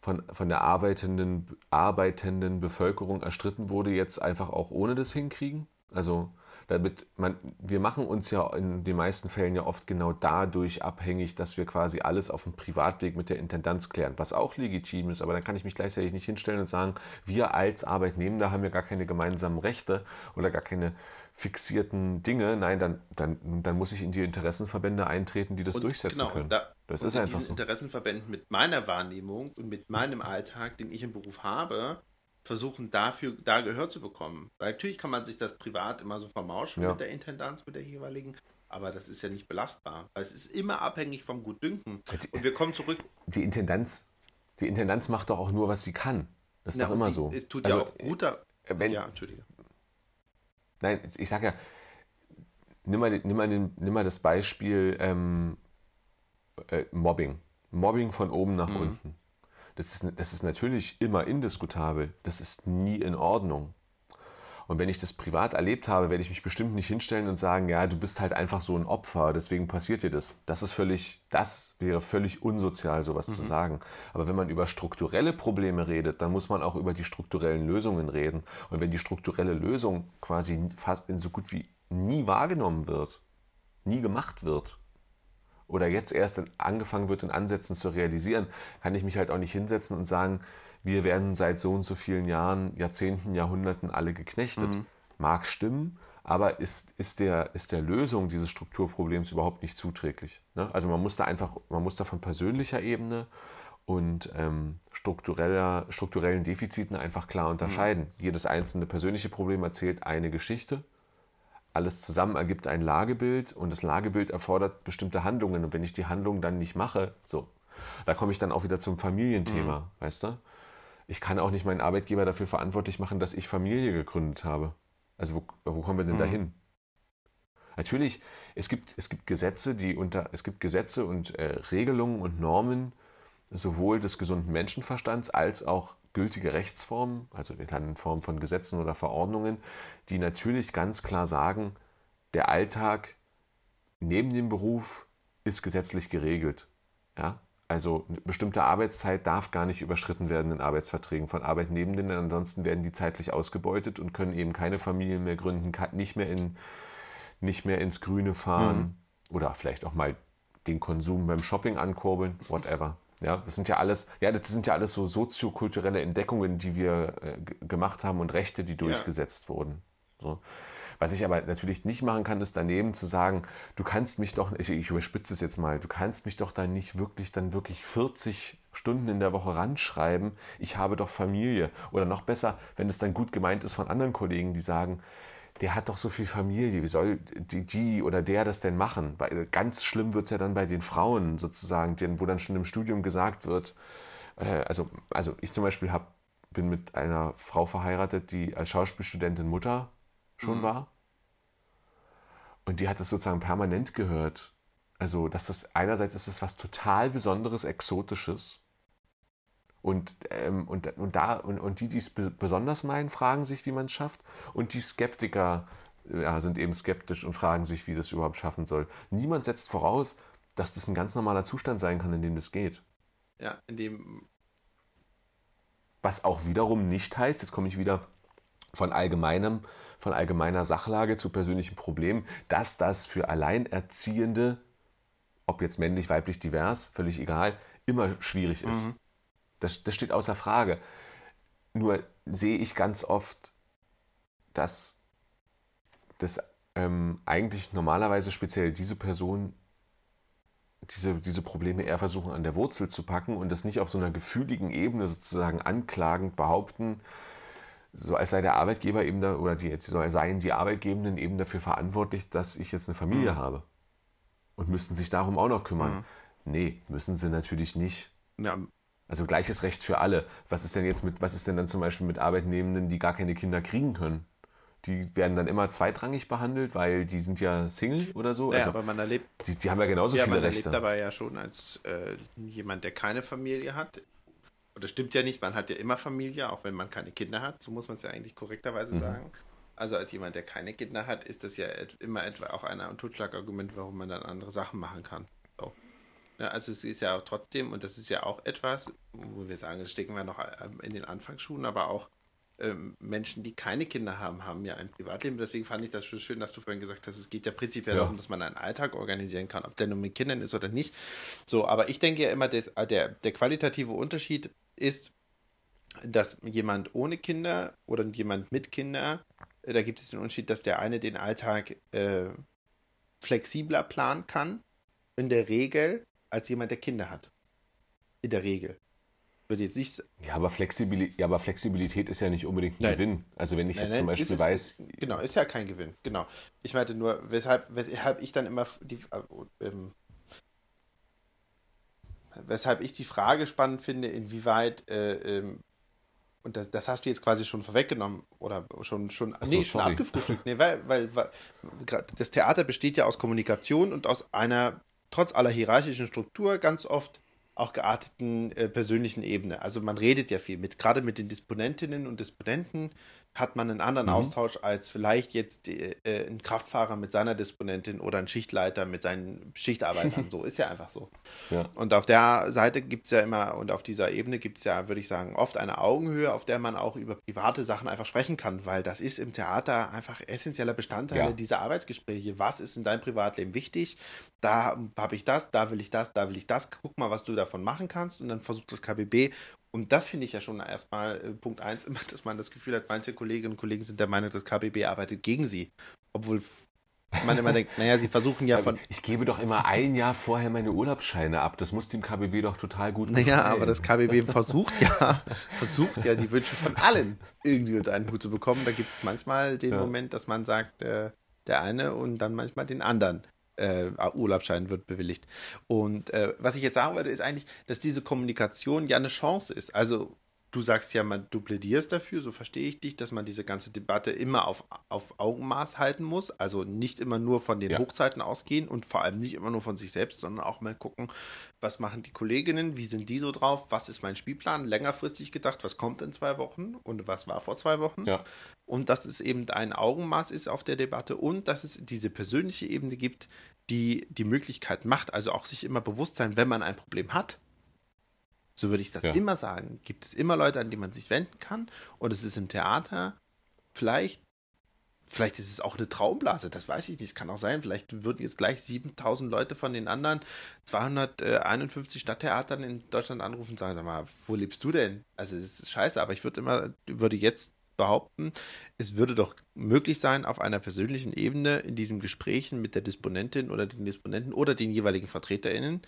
von, von der arbeitenden, arbeitenden Bevölkerung erstritten wurde, jetzt einfach auch ohne das hinkriegen? Also damit man, wir machen uns ja in den meisten Fällen ja oft genau dadurch abhängig, dass wir quasi alles auf dem Privatweg mit der Intendanz klären, was auch legitim ist, aber dann kann ich mich gleichzeitig nicht hinstellen und sagen, wir als Arbeitnehmender haben ja gar keine gemeinsamen Rechte oder gar keine fixierten Dinge. Nein, dann, dann, dann muss ich in die Interessenverbände eintreten, die das und durchsetzen genau, können. Da, das ist einfach so. Interessenverbänden mit meiner Wahrnehmung und mit meinem Alltag, den ich im Beruf habe, versuchen dafür da Gehör zu bekommen. Weil natürlich kann man sich das privat immer so vermauschen ja. mit der Intendanz, mit der jeweiligen, aber das ist ja nicht belastbar. Weil es ist immer abhängig vom Gutdünken. Und wir kommen zurück. Die Intendanz, die Intendanz macht doch auch nur, was sie kann. Das ist Na, doch immer sie, so. Es tut also, ja auch guter. Äh, wenn, ja, Entschuldige. Nein, ich sage ja, nimm mal, nimm mal, nimm mal das Beispiel ähm, äh, Mobbing. Mobbing von oben nach mhm. unten. Das ist, das ist natürlich immer indiskutabel. Das ist nie in Ordnung. Und wenn ich das privat erlebt habe, werde ich mich bestimmt nicht hinstellen und sagen, ja, du bist halt einfach so ein Opfer, deswegen passiert dir das. Das ist völlig, das wäre völlig unsozial, sowas mhm. zu sagen. Aber wenn man über strukturelle Probleme redet, dann muss man auch über die strukturellen Lösungen reden. Und wenn die strukturelle Lösung quasi fast in so gut wie nie wahrgenommen wird, nie gemacht wird, oder jetzt erst angefangen wird, in Ansätzen zu realisieren, kann ich mich halt auch nicht hinsetzen und sagen, wir werden seit so und so vielen Jahren, Jahrzehnten, Jahrhunderten alle geknechtet. Mhm. Mag stimmen, aber ist, ist, der, ist der Lösung dieses Strukturproblems überhaupt nicht zuträglich. Ne? Also man muss da einfach, man muss da von persönlicher Ebene und ähm, struktureller, strukturellen Defiziten einfach klar unterscheiden. Mhm. Jedes einzelne persönliche Problem erzählt eine Geschichte alles zusammen ergibt ein Lagebild und das Lagebild erfordert bestimmte Handlungen. Und wenn ich die Handlungen dann nicht mache, so, Da komme ich dann auch wieder zum Familienthema, Mhm. weißt du? Ich kann auch nicht meinen Arbeitgeber dafür verantwortlich machen, dass ich Familie gegründet habe. Also wo, wo kommen wir denn Mhm. dahin? Natürlich, es gibt, es gibt Gesetze, die unter, es gibt Gesetze und äh, Regelungen und Normen sowohl des gesunden Menschenverstands als auch gültige Rechtsformen, also in Form von Gesetzen oder Verordnungen, die natürlich ganz klar sagen, der Alltag neben dem Beruf ist gesetzlich geregelt. Ja? Also eine bestimmte Arbeitszeit darf gar nicht überschritten werden in Arbeitsverträgen von Arbeitnehmenden, denn ansonsten werden die zeitlich ausgebeutet und können eben keine Familien mehr gründen, nicht mehr, in, nicht mehr ins Grüne fahren oder vielleicht auch mal den Konsum beim Shopping ankurbeln, whatever. Ja, das sind ja alles, ja, das sind ja alles so soziokulturelle Entdeckungen, die wir äh, gemacht haben und Rechte, die durchgesetzt wurden. So. Was ich aber natürlich nicht machen kann, ist daneben zu sagen, du kannst mich doch, ich, ich überspitze es jetzt mal, du kannst mich doch dann nicht wirklich, dann wirklich 40 Stunden in der Woche ranschreiben, ich habe doch Familie. Oder noch besser, wenn es dann gut gemeint ist von anderen Kollegen, die sagen, der hat doch so viel Familie, wie soll die, die oder der das denn machen? Bei, ganz schlimm wird es ja dann bei den Frauen sozusagen, denen, wo dann schon im Studium gesagt wird, äh, also, also ich zum Beispiel hab, bin mit einer Frau verheiratet, die als Schauspielstudentin Mutter schon war. Und die hat das sozusagen permanent gehört. Also, dass das einerseits ist es was total Besonderes, Exotisches. Und, ähm, und, und, da, und, und die, die es be- besonders meinen, fragen sich, wie man es schafft. Und die Skeptiker ja, sind eben skeptisch und fragen sich, wie das überhaupt schaffen soll. Niemand setzt voraus, dass das ein ganz normaler Zustand sein kann, in dem das geht. Ja, in dem. Was auch wiederum nicht heißt, jetzt komme ich wieder von allgemeinem, von allgemeiner Sachlage zu persönlichen Problemen, dass das für Alleinerziehende, ob jetzt männlich, weiblich, divers, völlig egal, immer schwierig ist. Das, das steht außer Frage. Nur sehe ich ganz oft, dass das ähm, eigentlich normalerweise speziell diese Person diese, diese Probleme eher versuchen an der Wurzel zu packen und das nicht auf so einer gefühligen Ebene sozusagen anklagend behaupten, so als sei der Arbeitgeber eben da, oder die, so seien die Arbeitgebenden eben dafür verantwortlich, dass ich jetzt eine Familie habe. Und müssten sich darum auch noch kümmern. Nee, müssen sie natürlich nicht. Ja, Also gleiches Recht für alle. Was ist denn jetzt mit, was ist denn dann zum Beispiel mit Arbeitnehmenden, die gar keine Kinder kriegen können? Die werden dann immer zweitrangig behandelt, weil die sind ja Single oder so. ja also aber man erlebt, die, die haben ja genauso ja, viele man Rechte. erlebt dabei ja schon als äh, jemand, der keine Familie hat. Und das stimmt ja nicht, man hat ja immer Familie, auch wenn man keine Kinder hat. So muss man es ja eigentlich korrekterweise sagen. Also als jemand, der keine Kinder hat, ist das ja immer etwa auch ein Totschlagargument, warum man dann andere Sachen machen kann. So. Ja, also es ist ja auch trotzdem, und das ist ja auch etwas, wo wir sagen, das stecken wir noch ähm, in den Anfangsschuhen, aber auch ähm, Menschen, die keine Kinder haben, haben ja ein Privatleben. Deswegen fand ich das schon schön, dass du vorhin gesagt hast, es geht ja prinzipiell Ja. darum, dass man einen Alltag organisieren kann, ob der nun mit Kindern ist oder nicht. So, aber ich denke ja immer, dass, äh, der, der qualitative Unterschied ist, dass jemand ohne Kinder oder jemand mit Kinder, äh, da gibt es den Unterschied, dass der eine den Alltag äh, flexibler planen kann, in der Regel, als jemand, der Kinder hat. In der Regel. Würde jetzt nicht Ja, aber Flexibilität, ja, aber Flexibilität ist ja nicht unbedingt ein Nein. Gewinn. Also wenn ich Nein, jetzt zum nein, Beispiel ist es- weiß, genau, ist ja kein Gewinn. Genau. Ich meinte nur, weshalb, weshalb ich dann immer die, äh, ähm, weshalb ich die Frage spannend finde, inwieweit, äh, ähm, und das, das hast du jetzt quasi schon vorweggenommen oder schon, schon, Ach so, nee, schon abgefrühstückt. Nee, weil, weil, weil das Theater besteht ja aus Kommunikation und aus einer, trotz aller hierarchischen Struktur, ganz oft auch gearteten äh, persönlichen Ebene. Also man redet ja viel mit, gerade mit den Disponentinnen und Disponenten hat man einen anderen Austausch als vielleicht jetzt äh, ein Kraftfahrer mit seiner Disponentin oder ein Schichtleiter mit seinen Schichtarbeitern. <laughs> so ist ja einfach so. Ja. Und auf der Seite gibt es ja immer, und auf dieser Ebene gibt es ja, würde ich sagen, oft eine Augenhöhe, auf der man auch über private Sachen einfach sprechen kann, weil das ist im Theater einfach essentieller Bestandteil Ja. dieser Arbeitsgespräche. Was ist in deinem Privatleben wichtig? Da habe ich das, da will ich das, da will ich das. Guck mal, was du davon machen kannst. Und dann versucht das KBB. Und das finde ich ja schon erstmal äh, Punkt eins <laughs> immer, dass man das Gefühl hat, manche Kolleginnen und Kollegen sind der Meinung, das KBB arbeitet gegen sie. Obwohl man immer <laughs> denkt, naja, sie versuchen ja von, ich gebe doch immer ein Jahr vorher meine Urlaubsscheine ab. Das muss dem KBB doch total gut Naja, gefallen. aber das KBB <laughs> versucht ja, versucht ja die Wünsche von allen irgendwie unter einen Hut zu bekommen. Da gibt es manchmal den Ja. Moment, dass man sagt, äh, der eine und dann manchmal den anderen. Äh, Urlaubsschein wird bewilligt. Und äh, was ich jetzt sagen wollte, ist eigentlich, dass diese Kommunikation ja eine Chance ist. Also du sagst ja, man, du plädierst dafür, so verstehe ich dich, dass man diese ganze Debatte immer auf, auf Augenmaß halten muss. Also nicht immer nur von den Ja. Hochzeiten ausgehen und vor allem nicht immer nur von sich selbst, sondern auch mal gucken, was machen die Kolleginnen, wie sind die so drauf, was ist mein Spielplan, längerfristig gedacht, was kommt in zwei Wochen und was war vor zwei Wochen. Ja. Und dass es eben ein Augenmaß ist auf der Debatte und dass es diese persönliche Ebene gibt, die die Möglichkeit macht, also auch sich immer bewusst sein, wenn man ein Problem hat. So würde ich das Ja. immer sagen. Gibt es immer Leute, an die man sich wenden kann. Und es ist im Theater vielleicht, vielleicht ist es auch eine Traumblase, das weiß ich nicht. Es kann auch sein, vielleicht würden jetzt gleich 7000 Leute von den anderen 251 Stadttheatern in Deutschland anrufen und sagen, sag mal, wo lebst du denn? Also das ist scheiße, aber ich würde immer, würde jetzt behaupten, es würde doch möglich sein, auf einer persönlichen Ebene in diesen Gesprächen mit der Disponentin oder den Disponenten oder den jeweiligen VertreterInnen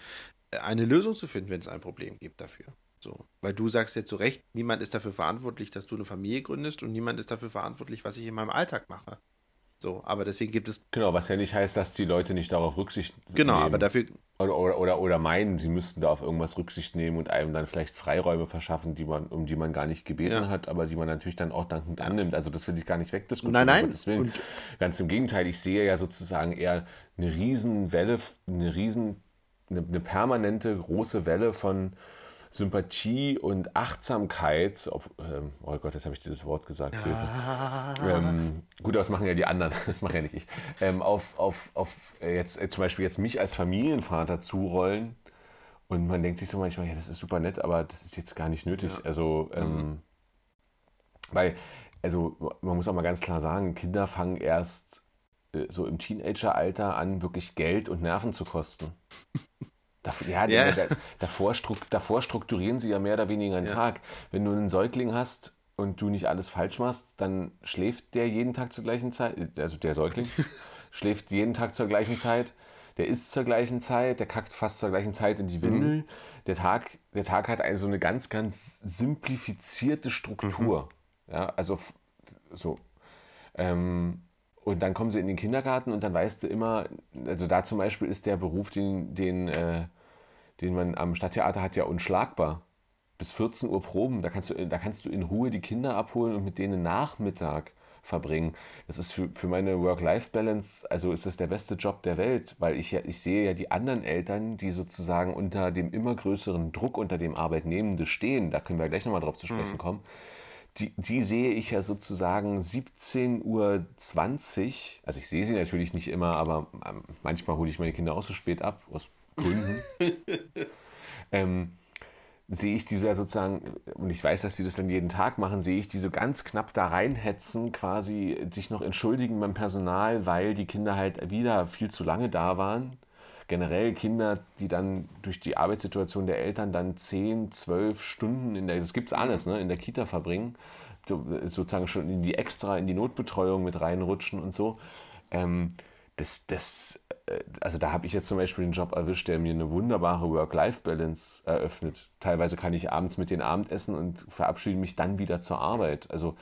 eine Lösung zu finden, wenn es ein Problem gibt dafür. So. Weil du sagst ja zu Recht, niemand ist dafür verantwortlich, dass du eine Familie gründest und niemand ist dafür verantwortlich, was ich in meinem Alltag mache. So, aber deswegen gibt es, Genau, was ja nicht heißt, dass die Leute nicht darauf Rücksicht genau, nehmen. aber dafür, Oder, oder, oder, oder meinen, sie müssten da auf irgendwas Rücksicht nehmen und einem dann vielleicht Freiräume verschaffen, die man, um die man gar nicht gebeten Ja. hat, aber die man natürlich dann auch dankend annimmt. Also das will ich gar nicht wegdiskutieren. Nein, nein. Und- Ganz im Gegenteil, ich sehe ja sozusagen eher eine Riesenwelle, eine riesen, eine, eine permanente große Welle von Sympathie und Achtsamkeit. Auf, ähm, oh Gott, jetzt habe ich dieses Wort gesagt. Hilfe. Ähm, gut, das machen ja die anderen, <laughs> das mache ja nicht ich. Ähm, auf auf, auf äh, jetzt äh, zum Beispiel jetzt mich als Familienvater zurollen und man denkt sich so manchmal, ja, das ist super nett, aber das ist jetzt gar nicht nötig. Also, ähm, weil, also man muss auch mal ganz klar sagen, Kinder fangen erst äh, so im Teenageralter an, wirklich Geld und Nerven zu kosten. <laughs> Dav- Ja, da- davor, davor strukturieren sie ja mehr oder weniger einen Ja. Tag. Wenn du einen Säugling hast und du nicht alles falsch machst, dann schläft der jeden Tag zur gleichen Zeit, also der Säugling <laughs> schläft jeden Tag zur gleichen Zeit, der isst zur gleichen Zeit, der kackt fast zur gleichen Zeit in die Windel. Der, Tag, der Tag hat also eine ganz, ganz simplifizierte Struktur. Ja, also so. Ähm, und dann kommen sie in den Kindergarten und dann weißt du immer, also da zum Beispiel ist der Beruf, den, den, äh, den man am Stadttheater hat, ja unschlagbar. Bis 14 Uhr Proben, da kannst du, da kannst du in Ruhe die Kinder abholen und mit denen Nachmittag verbringen. Das ist für, für meine Work-Life-Balance, also ist das der beste Job der Welt, weil ich ja, ich sehe ja die anderen Eltern, die sozusagen unter dem immer größeren Druck, unter dem Arbeitnehmende stehen, da können wir gleich nochmal drauf zu sprechen kommen, die, die sehe ich ja sozusagen 17.20 Uhr. Also ich sehe sie natürlich nicht immer, aber ähm, manchmal hole ich meine Kinder auch so spät ab, aus Gründen. <laughs> ähm, sehe ich diese ja sozusagen, und ich weiß, dass sie das dann jeden Tag machen, sehe ich die so ganz knapp da reinhetzen, quasi sich noch entschuldigen beim Personal, weil die Kinder halt wieder viel zu lange da waren. Generell Kinder, die dann durch die Arbeitssituation der Eltern dann 10, 12 Stunden in der, das gibt's alles, ne, in der Kita verbringen, so- sozusagen schon in die extra, in die Notbetreuung mit reinrutschen und so. Ähm, das, das, also da habe ich jetzt zum Beispiel den Job erwischt, der mir eine wunderbare Work-Life-Balance eröffnet. Teilweise kann ich abends mit den Abendessen und verabschiede mich dann wieder zur Arbeit. Also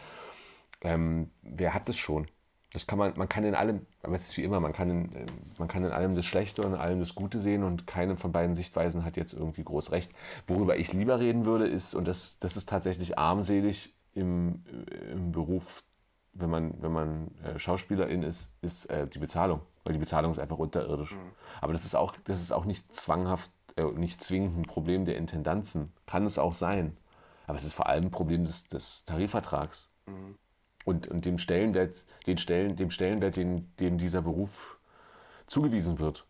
ähm, wer hat das schon? Das kann man, man kann in allem, aber es ist wie immer, man kann in, äh, man kann in allem das Schlechte und in allem das Gute sehen und keine von beiden Sichtweisen hat jetzt irgendwie groß recht. Worüber ich lieber reden würde, ist, und das, das ist tatsächlich armselig im, im Beruf, wenn man, wenn man äh, Schauspielerin ist, ist äh, die Bezahlung. Weil die Bezahlung ist einfach unterirdisch. Aber das ist auch, das ist auch nicht zwanghaft, äh, nicht zwingend ein Problem der Intendanzen. Kann es auch sein. Aber es ist vor allem ein Problem des, des Tarifvertrags. Und, und dem Stellenwert, den Stellen, dem Stellenwert, den, dem dieser Beruf zugewiesen wird.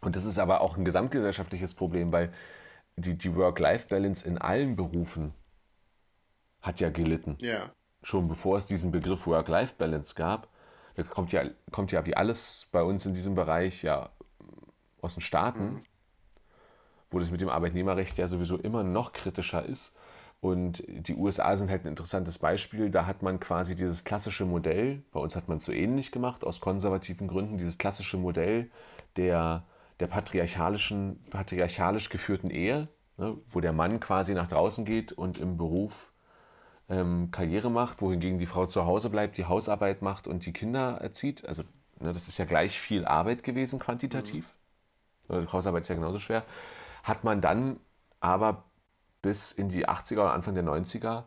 Und das ist aber auch ein gesamtgesellschaftliches Problem, weil die, die Work-Life-Balance in allen Berufen hat ja gelitten ja. Schon bevor es diesen Begriff Work-Life-Balance gab, da kommt ja, kommt ja wie alles bei uns in diesem Bereich ja aus den Staaten, wo das mit dem Arbeitnehmerrecht ja sowieso immer noch kritischer ist. Und die USA sind halt ein interessantes Beispiel. Da hat man quasi dieses klassische Modell, bei uns hat man es so ähnlich gemacht, aus konservativen Gründen, dieses klassische Modell der, der patriarchalischen, patriarchalisch geführten Ehe, ne, wo der Mann quasi nach draußen geht und im Beruf ähm, Karriere macht, wohingegen die Frau zu Hause bleibt, die Hausarbeit macht und die Kinder erzieht. Also ne, das ist ja gleich viel Arbeit gewesen quantitativ. Mhm. Hausarbeit ist ja genauso schwer. Hat man dann aber bis in die 80er oder Anfang der 90er,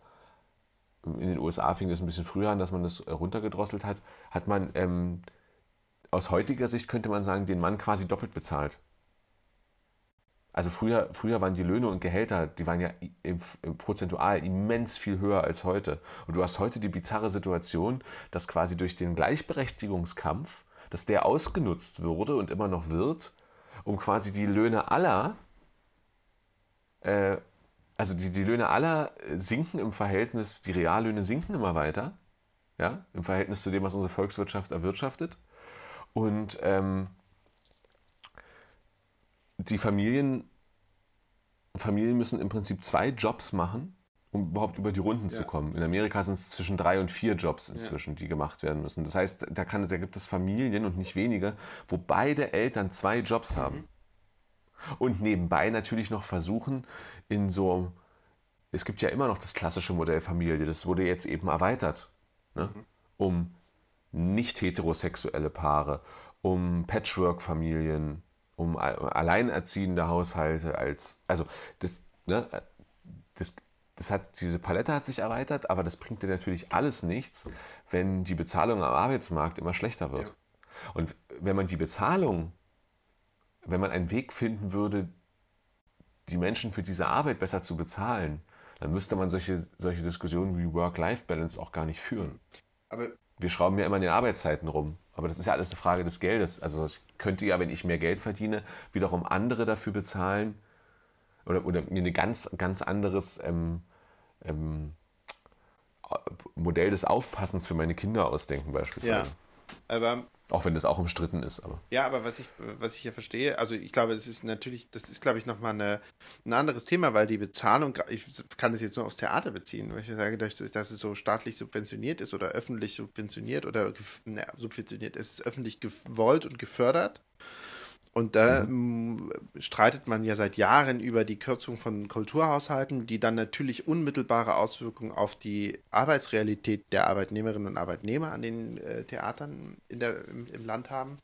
in den USA fing das ein bisschen früher an, dass man das runtergedrosselt hat, hat man ähm, aus heutiger Sicht könnte man sagen, den Mann quasi doppelt bezahlt. Also früher, früher waren die Löhne und Gehälter, die waren ja im, im prozentual immens viel höher als heute. Und du hast heute die bizarre Situation, dass quasi durch den Gleichberechtigungskampf, dass der ausgenutzt wurde und immer noch wird, um quasi die Löhne aller, äh, also die, die Löhne aller sinken im Verhältnis, die Reallöhne sinken immer weiter, ja, im Verhältnis zu dem, was unsere Volkswirtschaft erwirtschaftet. Und ähm, die Familien, Familien müssen im Prinzip zwei Jobs machen, um überhaupt über die Runden ja. zu kommen. In Amerika sind es zwischen drei und vier Jobs inzwischen, ja. die gemacht werden müssen. Das heißt, da, kann, da gibt es Familien und nicht wenige, wo beide Eltern zwei Jobs mhm. haben. Und nebenbei natürlich noch versuchen, in so, es gibt ja immer noch das klassische Modell Familie, das wurde jetzt eben erweitert, ne? mhm. um nicht heterosexuelle Paare, um Patchwork-Familien, um alleinerziehende Haushalte als, also das, ne, das, das hat, diese Palette hat sich erweitert, aber das bringt dir natürlich alles nichts, wenn die Bezahlung am Arbeitsmarkt immer schlechter wird. Ja. Und wenn man die Bezahlung, wenn man einen Weg finden würde, die Menschen für diese Arbeit besser zu bezahlen, dann müsste man solche, solche Diskussionen wie Work-Life-Balance auch gar nicht führen. Aber wir schrauben ja immer in den Arbeitszeiten rum. Aber das ist ja alles eine Frage des Geldes. Also ich könnte ja, wenn ich mehr Geld verdiene, wiederum andere dafür bezahlen oder, oder mir ein ganz, ganz anderes ähm, ähm, Modell des Aufpassens für meine Kinder ausdenken beispielsweise. Ja, aber auch wenn das auch umstritten ist, aber. Ja, aber was ich, was ich ja verstehe, also ich glaube, das ist natürlich, das ist, glaube ich, nochmal eine, ein anderes Thema, weil die Bezahlung, ich kann das jetzt nur aufs Theater beziehen, weil ich sage, dass es so staatlich subventioniert ist oder öffentlich subventioniert oder ne, subventioniert ist, öffentlich gewollt und gefördert. Und da mhm. streitet man ja seit Jahren über die Kürzung von Kulturhaushalten, die dann natürlich unmittelbare Auswirkungen auf die Arbeitsrealität der Arbeitnehmerinnen und Arbeitnehmer an den äh, Theatern in der, im, im Land haben.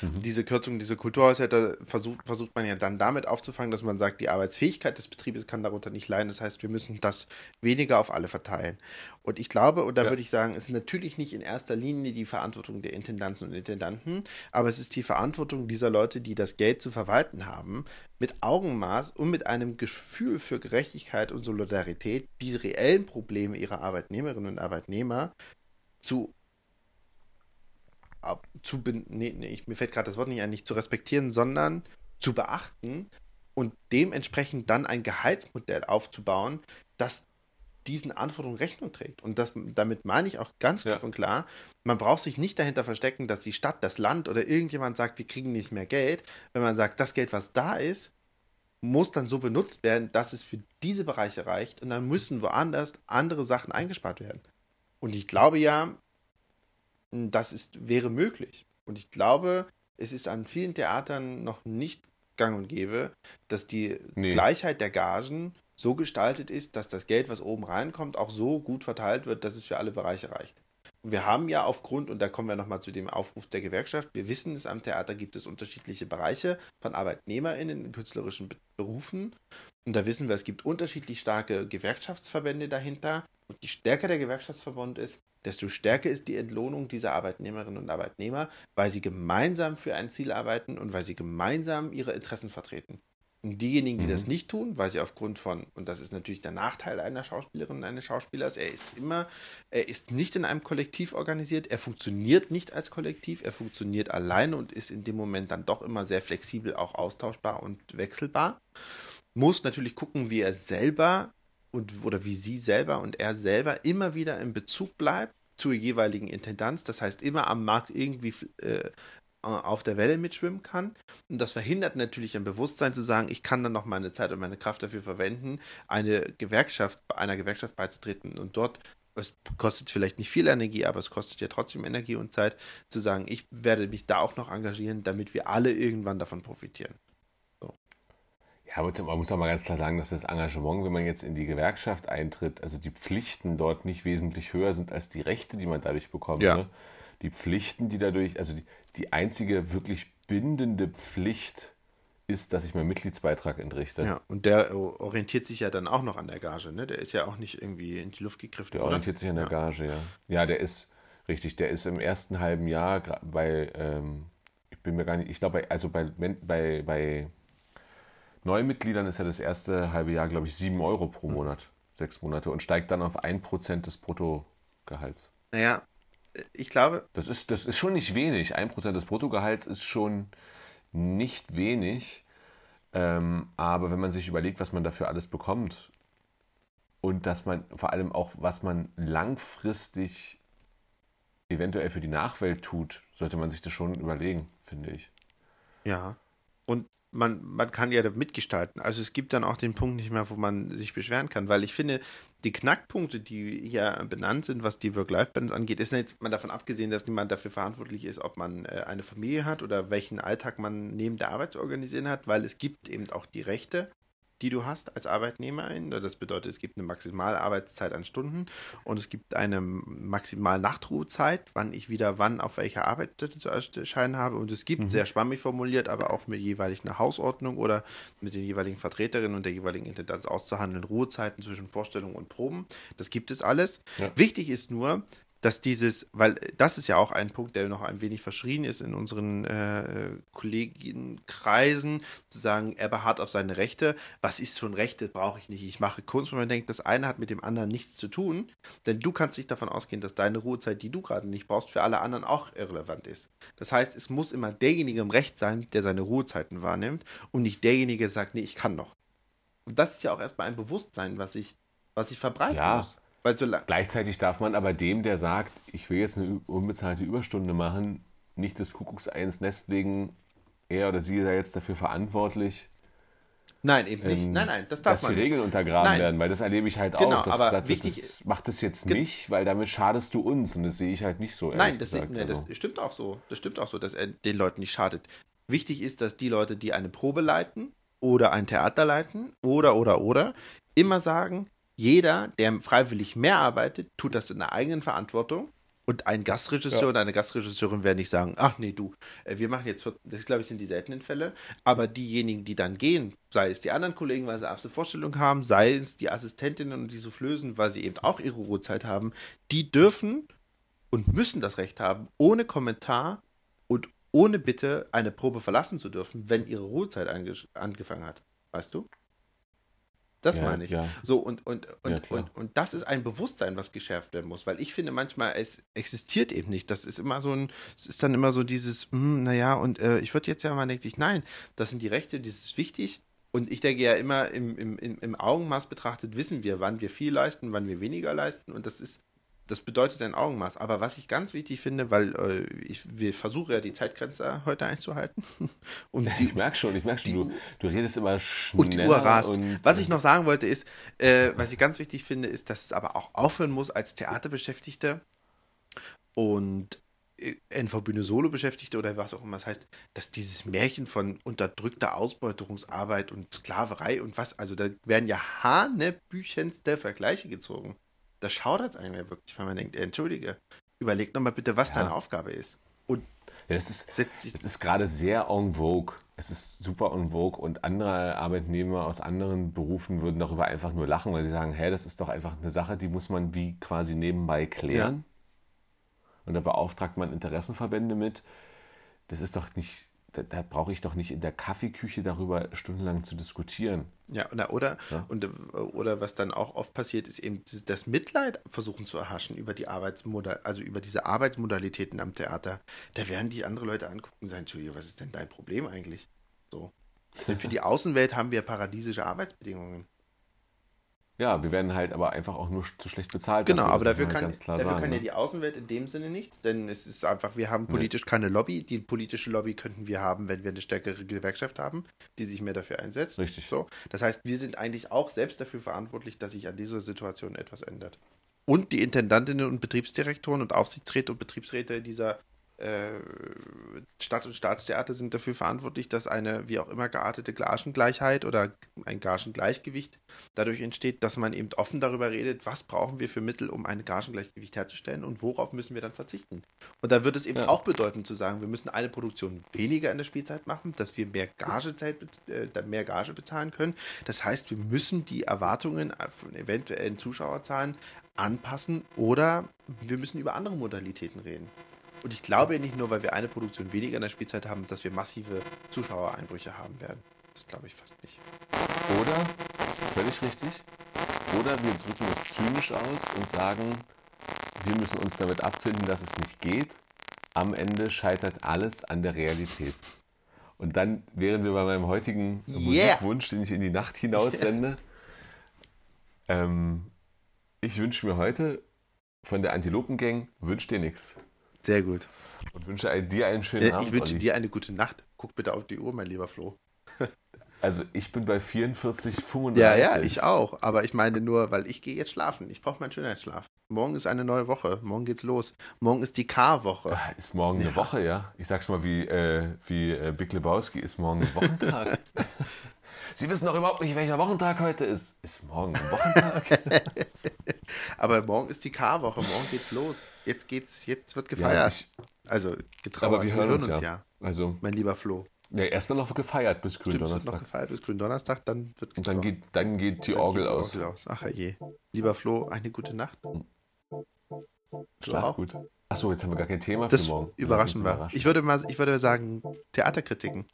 Mhm. Diese Kürzung, diese Kulturhaushälter versucht, versucht man ja dann damit aufzufangen, dass man sagt, die Arbeitsfähigkeit des Betriebes kann darunter nicht leiden. Das heißt, wir müssen das weniger auf alle verteilen. Und ich glaube, und da ja. würde ich sagen, es ist natürlich nicht in erster Linie die Verantwortung der Intendanzen und Intendanten, aber es ist die Verantwortung dieser Leute, die das Geld zu verwalten haben, mit Augenmaß und mit einem Gefühl für Gerechtigkeit und Solidarität diese reellen Probleme ihrer Arbeitnehmerinnen und Arbeitnehmer zu zu, nee, nee, ich, mir fällt gerade das Wort nicht ein, nicht zu respektieren, sondern zu beachten und dementsprechend dann ein Gehaltsmodell aufzubauen, das diesen Anforderungen Rechnung trägt. Und das, damit meine ich auch ganz klipp ja. und klar, man braucht sich nicht dahinter verstecken, dass die Stadt, das Land oder irgendjemand sagt, wir kriegen nicht mehr Geld. Wenn man sagt, das Geld, was da ist, muss dann so benutzt werden, dass es für diese Bereiche reicht und dann müssen woanders andere Sachen eingespart werden. Und ich glaube ja, das ist, wäre möglich. Und ich glaube, es ist an vielen Theatern noch nicht gang und gäbe, dass die nee. Gleichheit der Gagen so gestaltet ist, dass das Geld, was oben reinkommt, auch so gut verteilt wird, dass es für alle Bereiche reicht. Wir haben ja aufgrund, und da kommen wir nochmal zu dem Aufruf der Gewerkschaft, wir wissen es, am Theater gibt es unterschiedliche Bereiche von ArbeitnehmerInnen in künstlerischen Berufen. Und da wissen wir, es gibt unterschiedlich starke Gewerkschaftsverbände dahinter. Und je stärker der Gewerkschaftsverband ist, desto stärker ist die Entlohnung dieser Arbeitnehmerinnen und Arbeitnehmer, weil sie gemeinsam für ein Ziel arbeiten und weil sie gemeinsam ihre Interessen vertreten. Und diejenigen, die mhm. das nicht tun, weil sie aufgrund von, und das ist natürlich der Nachteil einer Schauspielerin und eines Schauspielers, er ist immer, er ist nicht in einem Kollektiv organisiert, er funktioniert nicht als Kollektiv, er funktioniert alleine und ist in dem Moment dann doch immer sehr flexibel, auch austauschbar und wechselbar. Muss natürlich gucken, wie er selber und oder wie sie selber und er selber immer wieder in Bezug bleibt zur jeweiligen Intendanz, das heißt immer am Markt irgendwie äh, auf der Welle mitschwimmen kann. Und das verhindert natürlich ein Bewusstsein zu sagen, ich kann dann noch meine Zeit und meine Kraft dafür verwenden, eine Gewerkschaft, einer Gewerkschaft beizutreten und dort es kostet vielleicht nicht viel Energie, aber es kostet ja trotzdem Energie und Zeit, zu sagen, ich werde mich da auch noch engagieren, damit wir alle irgendwann davon profitieren. Ja, man muss auch mal ganz klar sagen, dass das Engagement, wenn man jetzt in die Gewerkschaft eintritt, also die Pflichten dort nicht wesentlich höher sind als die Rechte, die man dadurch bekommt. Ja. Ne? die Pflichten, die dadurch, also die, die einzige wirklich bindende Pflicht ist, dass ich meinen Mitgliedsbeitrag entrichte. Ja, und der orientiert sich ja dann auch noch an der Gage, ne? Der ist ja auch nicht irgendwie in die Luft gegriffen. Der oder? orientiert sich an der ja. Gage, ja. Ja, der ist richtig, der ist im ersten halben Jahr bei, ähm, ich bin mir gar nicht, ich glaube, bei- also bei, Men- bei, bei Neumitgliedern ist ja das erste halbe Jahr, glaube ich, 7 Euro pro Monat, sechs Monate und steigt dann auf 1% des Bruttogehalts. Naja, ich glaube, Das ist, das ist schon nicht wenig. 1% des Bruttogehalts ist schon nicht wenig. Ähm, aber wenn man sich überlegt, was man dafür alles bekommt und dass man vor allem auch, was man langfristig eventuell für die Nachwelt tut, sollte man sich das schon überlegen, finde ich. Ja. Und man, man kann ja mitgestalten. Also es gibt dann auch den Punkt nicht mehr, wo man sich beschweren kann, weil ich finde, die Knackpunkte, die hier benannt sind, was die Work-Life-Balance angeht, ist jetzt mal davon abgesehen, dass niemand dafür verantwortlich ist, ob man äh, eine Familie hat oder welchen Alltag man neben der Arbeit zu organisieren hat, weil es gibt eben auch die Rechte, die du hast als Arbeitnehmerin. Das bedeutet, es gibt eine maximale Arbeitszeit an Stunden und es gibt eine maximale Nachtruhezeit, wann ich wieder wann auf welcher Arbeitsstätte zu erscheinen habe. Und es gibt, sehr schwammig formuliert, aber auch mit jeweilig einer Hausordnung oder mit den jeweiligen Vertreterinnen und der jeweiligen Intendanz auszuhandeln, Ruhezeiten zwischen Vorstellung und Proben. Das gibt es alles. Ja. Wichtig ist nur, dass dieses, weil das ist ja auch ein Punkt, der noch ein wenig verschrien ist in unseren äh, Kolleginnenkreisen, zu sagen, er beharrt auf seine Rechte. Was ist schon Rechte? Brauche ich nicht. Ich mache Kunst, wo man denkt, das eine hat mit dem anderen nichts zu tun, denn du kannst nicht davon ausgehen, dass deine Ruhezeit, die du gerade nicht brauchst, für alle anderen auch irrelevant ist. Das heißt, es muss immer derjenige im Recht sein, der seine Ruhezeiten wahrnimmt und nicht derjenige, der sagt, nee, ich kann noch. Und das ist ja auch erstmal ein Bewusstsein, was ich, was ich verbreiten Ja. muss. Weil so Gleichzeitig darf man aber dem, der sagt, ich will jetzt eine unbezahlte Überstunde machen, nicht das Kuckucksei ins Nest legen, er oder sie ist ja jetzt dafür verantwortlich, Nein, eben nicht. ähm, nein, nein, das darf dass man die nicht. Regeln untergraben Nein. werden, weil das erlebe ich halt Genau, auch. Dass aber wird, wichtig das macht das jetzt nicht, weil damit schadest du uns und das sehe ich halt nicht so. Nein, das, gesagt. das Also, stimmt auch so. Das stimmt auch so, dass er den Leuten nicht schadet. Wichtig ist, dass die Leute, die eine Probe leiten oder ein Theater leiten oder, oder, oder, immer sagen, jeder, der freiwillig mehr arbeitet, tut das in der eigenen Verantwortung. Und ein Gastregisseur Ja. oder eine Gastregisseurin werden nicht sagen, ach nee, du, äh, wir machen jetzt, 14 das glaube ich sind die seltenen Fälle, aber diejenigen, die dann gehen, sei es die anderen Kollegen, weil sie absolute Vorstellung haben, sei es die Assistentinnen und die Soufflösen, weil sie eben auch ihre Ruhezeit haben, die dürfen und müssen das Recht haben, ohne Kommentar und ohne Bitte eine Probe verlassen zu dürfen, wenn ihre Ruhezeit ange angefangen hat. Weißt du? Das Ja, meine ich. ja. So, und, und, Ja, und, klar. und, und das ist ein Bewusstsein, was geschärft werden muss, weil ich finde manchmal, es existiert eben nicht. Das ist immer so ein, es ist dann immer so dieses, hm, naja, und äh, ich würde jetzt ja mal sich, nein, das sind die Rechte, das ist wichtig. Und ich denke ja immer, im, im, im, im Augenmaß betrachtet wissen wir, wann wir viel leisten, wann wir weniger leisten. Und das ist, das bedeutet ein Augenmaß. Aber was ich ganz wichtig finde, weil äh, ich wir versuche ja die Zeitgrenze heute einzuhalten. <laughs> Und die, ich merke schon, ich merke schon, du, du redest immer schneller. und die Uhr rast. und- was ich noch sagen wollte ist, äh, was ich ganz wichtig finde, ist, dass es aber auch aufhören muss als Theaterbeschäftigte und äh, NV-Bühne Solo-Beschäftigte oder was auch immer. Das heißt, dass dieses Märchen von unterdrückter Ausbeuterungsarbeit und Sklaverei und was, also da werden ja hanebüchenste Vergleiche gezogen. Da schaudert es einem ja wirklich, wenn man denkt, entschuldige, überleg nochmal bitte, was Ja. deine Aufgabe ist. Und Ja, das ist, es ist gerade sehr en vogue. Es ist super en vogue und andere Arbeitnehmer aus anderen Berufen würden darüber einfach nur lachen, weil sie sagen, hä, das ist doch einfach eine Sache, die muss man wie quasi nebenbei klären. Und da beauftragt man Interessenverbände mit. Das ist doch nicht, da, da brauche ich doch nicht in der Kaffeeküche darüber stundenlang zu diskutieren. Ja, oder, oder, Ja. Und, äh, oder was dann auch oft passiert, ist eben das Mitleid versuchen zu erhaschen über die Arbeitsmodal, also über diese Arbeitsmodalitäten am Theater. Da werden die andere Leute angucken und sagen, Entschuldige, was ist denn dein Problem eigentlich? So. Denn für die <laughs> Außenwelt haben wir paradiesische Arbeitsbedingungen. Ja, wir werden halt aber einfach auch nur zu schlecht bezahlt. Genau, dafür, aber dafür kann, halt klar dafür sagen, kann ja ne? die Außenwelt in dem Sinne nichts, denn es ist einfach, wir haben politisch keine Lobby. Die politische Lobby könnten wir haben, wenn wir eine stärkere Gewerkschaft haben, die sich mehr dafür einsetzt. Richtig. So. Das heißt, wir sind eigentlich auch selbst dafür verantwortlich, dass sich an dieser Situation etwas ändert. Und die Intendantinnen und Betriebsdirektoren und Aufsichtsräte und Betriebsräte dieser Stadt- und Staatstheater sind dafür verantwortlich, dass eine wie auch immer geartete Gagengleichheit oder ein Gagengleichgewicht dadurch entsteht, dass man eben offen darüber redet, was brauchen wir für Mittel, um ein Gagengleichgewicht herzustellen und worauf müssen wir dann verzichten. Und da wird es eben Ja. auch bedeuten zu sagen, wir müssen eine Produktion weniger in der Spielzeit machen, dass wir mehr Gagezeit, äh, mehr Gage bezahlen können. Das heißt, wir müssen die Erwartungen von eventuellen Zuschauerzahlen anpassen oder wir müssen über andere Modalitäten reden. Und ich glaube nicht nur, weil wir eine Produktion weniger in der Spielzeit haben, dass wir massive Zuschauereinbrüche haben werden. Das glaube ich fast nicht. Oder, völlig richtig, oder wir drücken es zynisch aus und sagen, wir müssen uns damit abfinden, dass es nicht geht. Am Ende scheitert alles an der Realität. Und dann wären wir bei meinem heutigen Yeah. Musikwunsch, den ich in die Nacht hinaus sende. <laughs> Ähm, ich wünsche mir heute von der Antilopengang, wünsche dir nichts. Sehr gut. Und wünsche dir einen schönen Äh, Abend. ich wünsche Olli. dir eine gute Nacht. Guck bitte auf die Uhr, mein lieber Flo. <laughs> Also ich bin bei 44, 35. Ja, ja, ich auch. Aber ich meine nur, weil ich gehe jetzt schlafen. Ich brauche meinen Schönheitsschlaf. Morgen ist eine neue Woche. Morgen geht's los. Morgen ist die K-Woche. Ah, Ist morgen eine Woche, ja? Ich sag's mal wie, äh, wie äh, Big Lebowski, ist morgen ein Wochentag. <laughs> Sie wissen doch überhaupt nicht, welcher Wochentag heute ist. Ist morgen ein Wochentag? <laughs> Aber morgen ist die K-Woche. Morgen geht's los. Jetzt geht's, jetzt wird ja, gefeiert. ich, also getrauert. aber wir hören uns, ja. Also, Mein lieber Flo. ja, erstmal noch gefeiert bis Stimmt, es wird noch Gründonnerstag. gefeiert bis Gründonnerstag, dann wird Und dann getrauert. geht, dann geht die Dann Orgel geht die aus. Orgel aus. Ach je. Lieber Flo, eine gute Nacht. Du Schlaf gut. Achso, jetzt haben wir gar kein Thema Das für morgen. überraschen wir. überraschen. Ich würde mal, ich würde sagen, Theaterkritiken.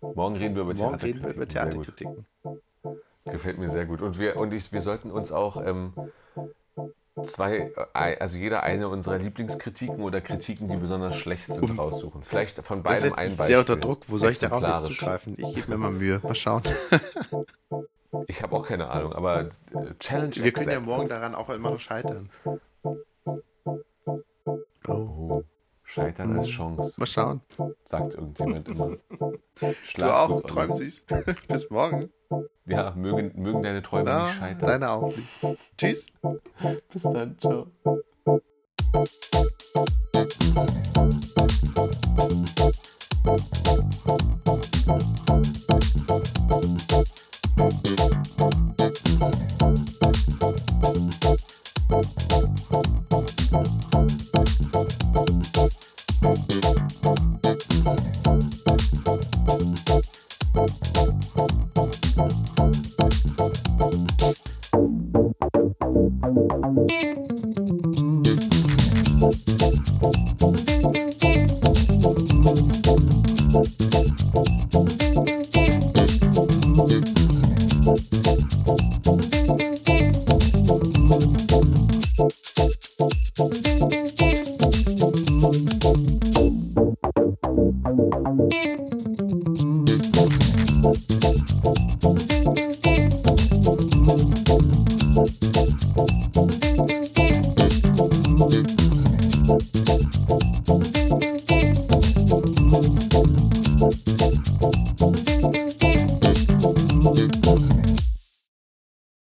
Morgen reden wir über Morgen reden wir Theaterkritiken. über. Theaterkritiken. Gefällt mir sehr gut. Und wir, und ich, wir sollten uns auch ähm, zwei, äh, also jeder eine unserer Lieblingskritiken oder Kritiken, die besonders schlecht sind, raussuchen. Vielleicht von beidem ein Beispiel. sehr unter Druck. Wo soll ich darauf jetzt zugreifen? Ich gebe mir mal Mühe. Mal schauen. <laughs> Ich habe auch keine Ahnung, aber äh, Challenge Wir können ja morgen daran auch immer noch scheitern. Oh. Scheitern als Chance, Mal schauen. sagt irgendjemand immer. Du Schlaf auch. gut, Träum süß. <laughs> Bis morgen. Ja, mögen, mögen deine Träume Ja, nicht scheitern. deine auch nicht. Tschüss. Bis dann, ciao.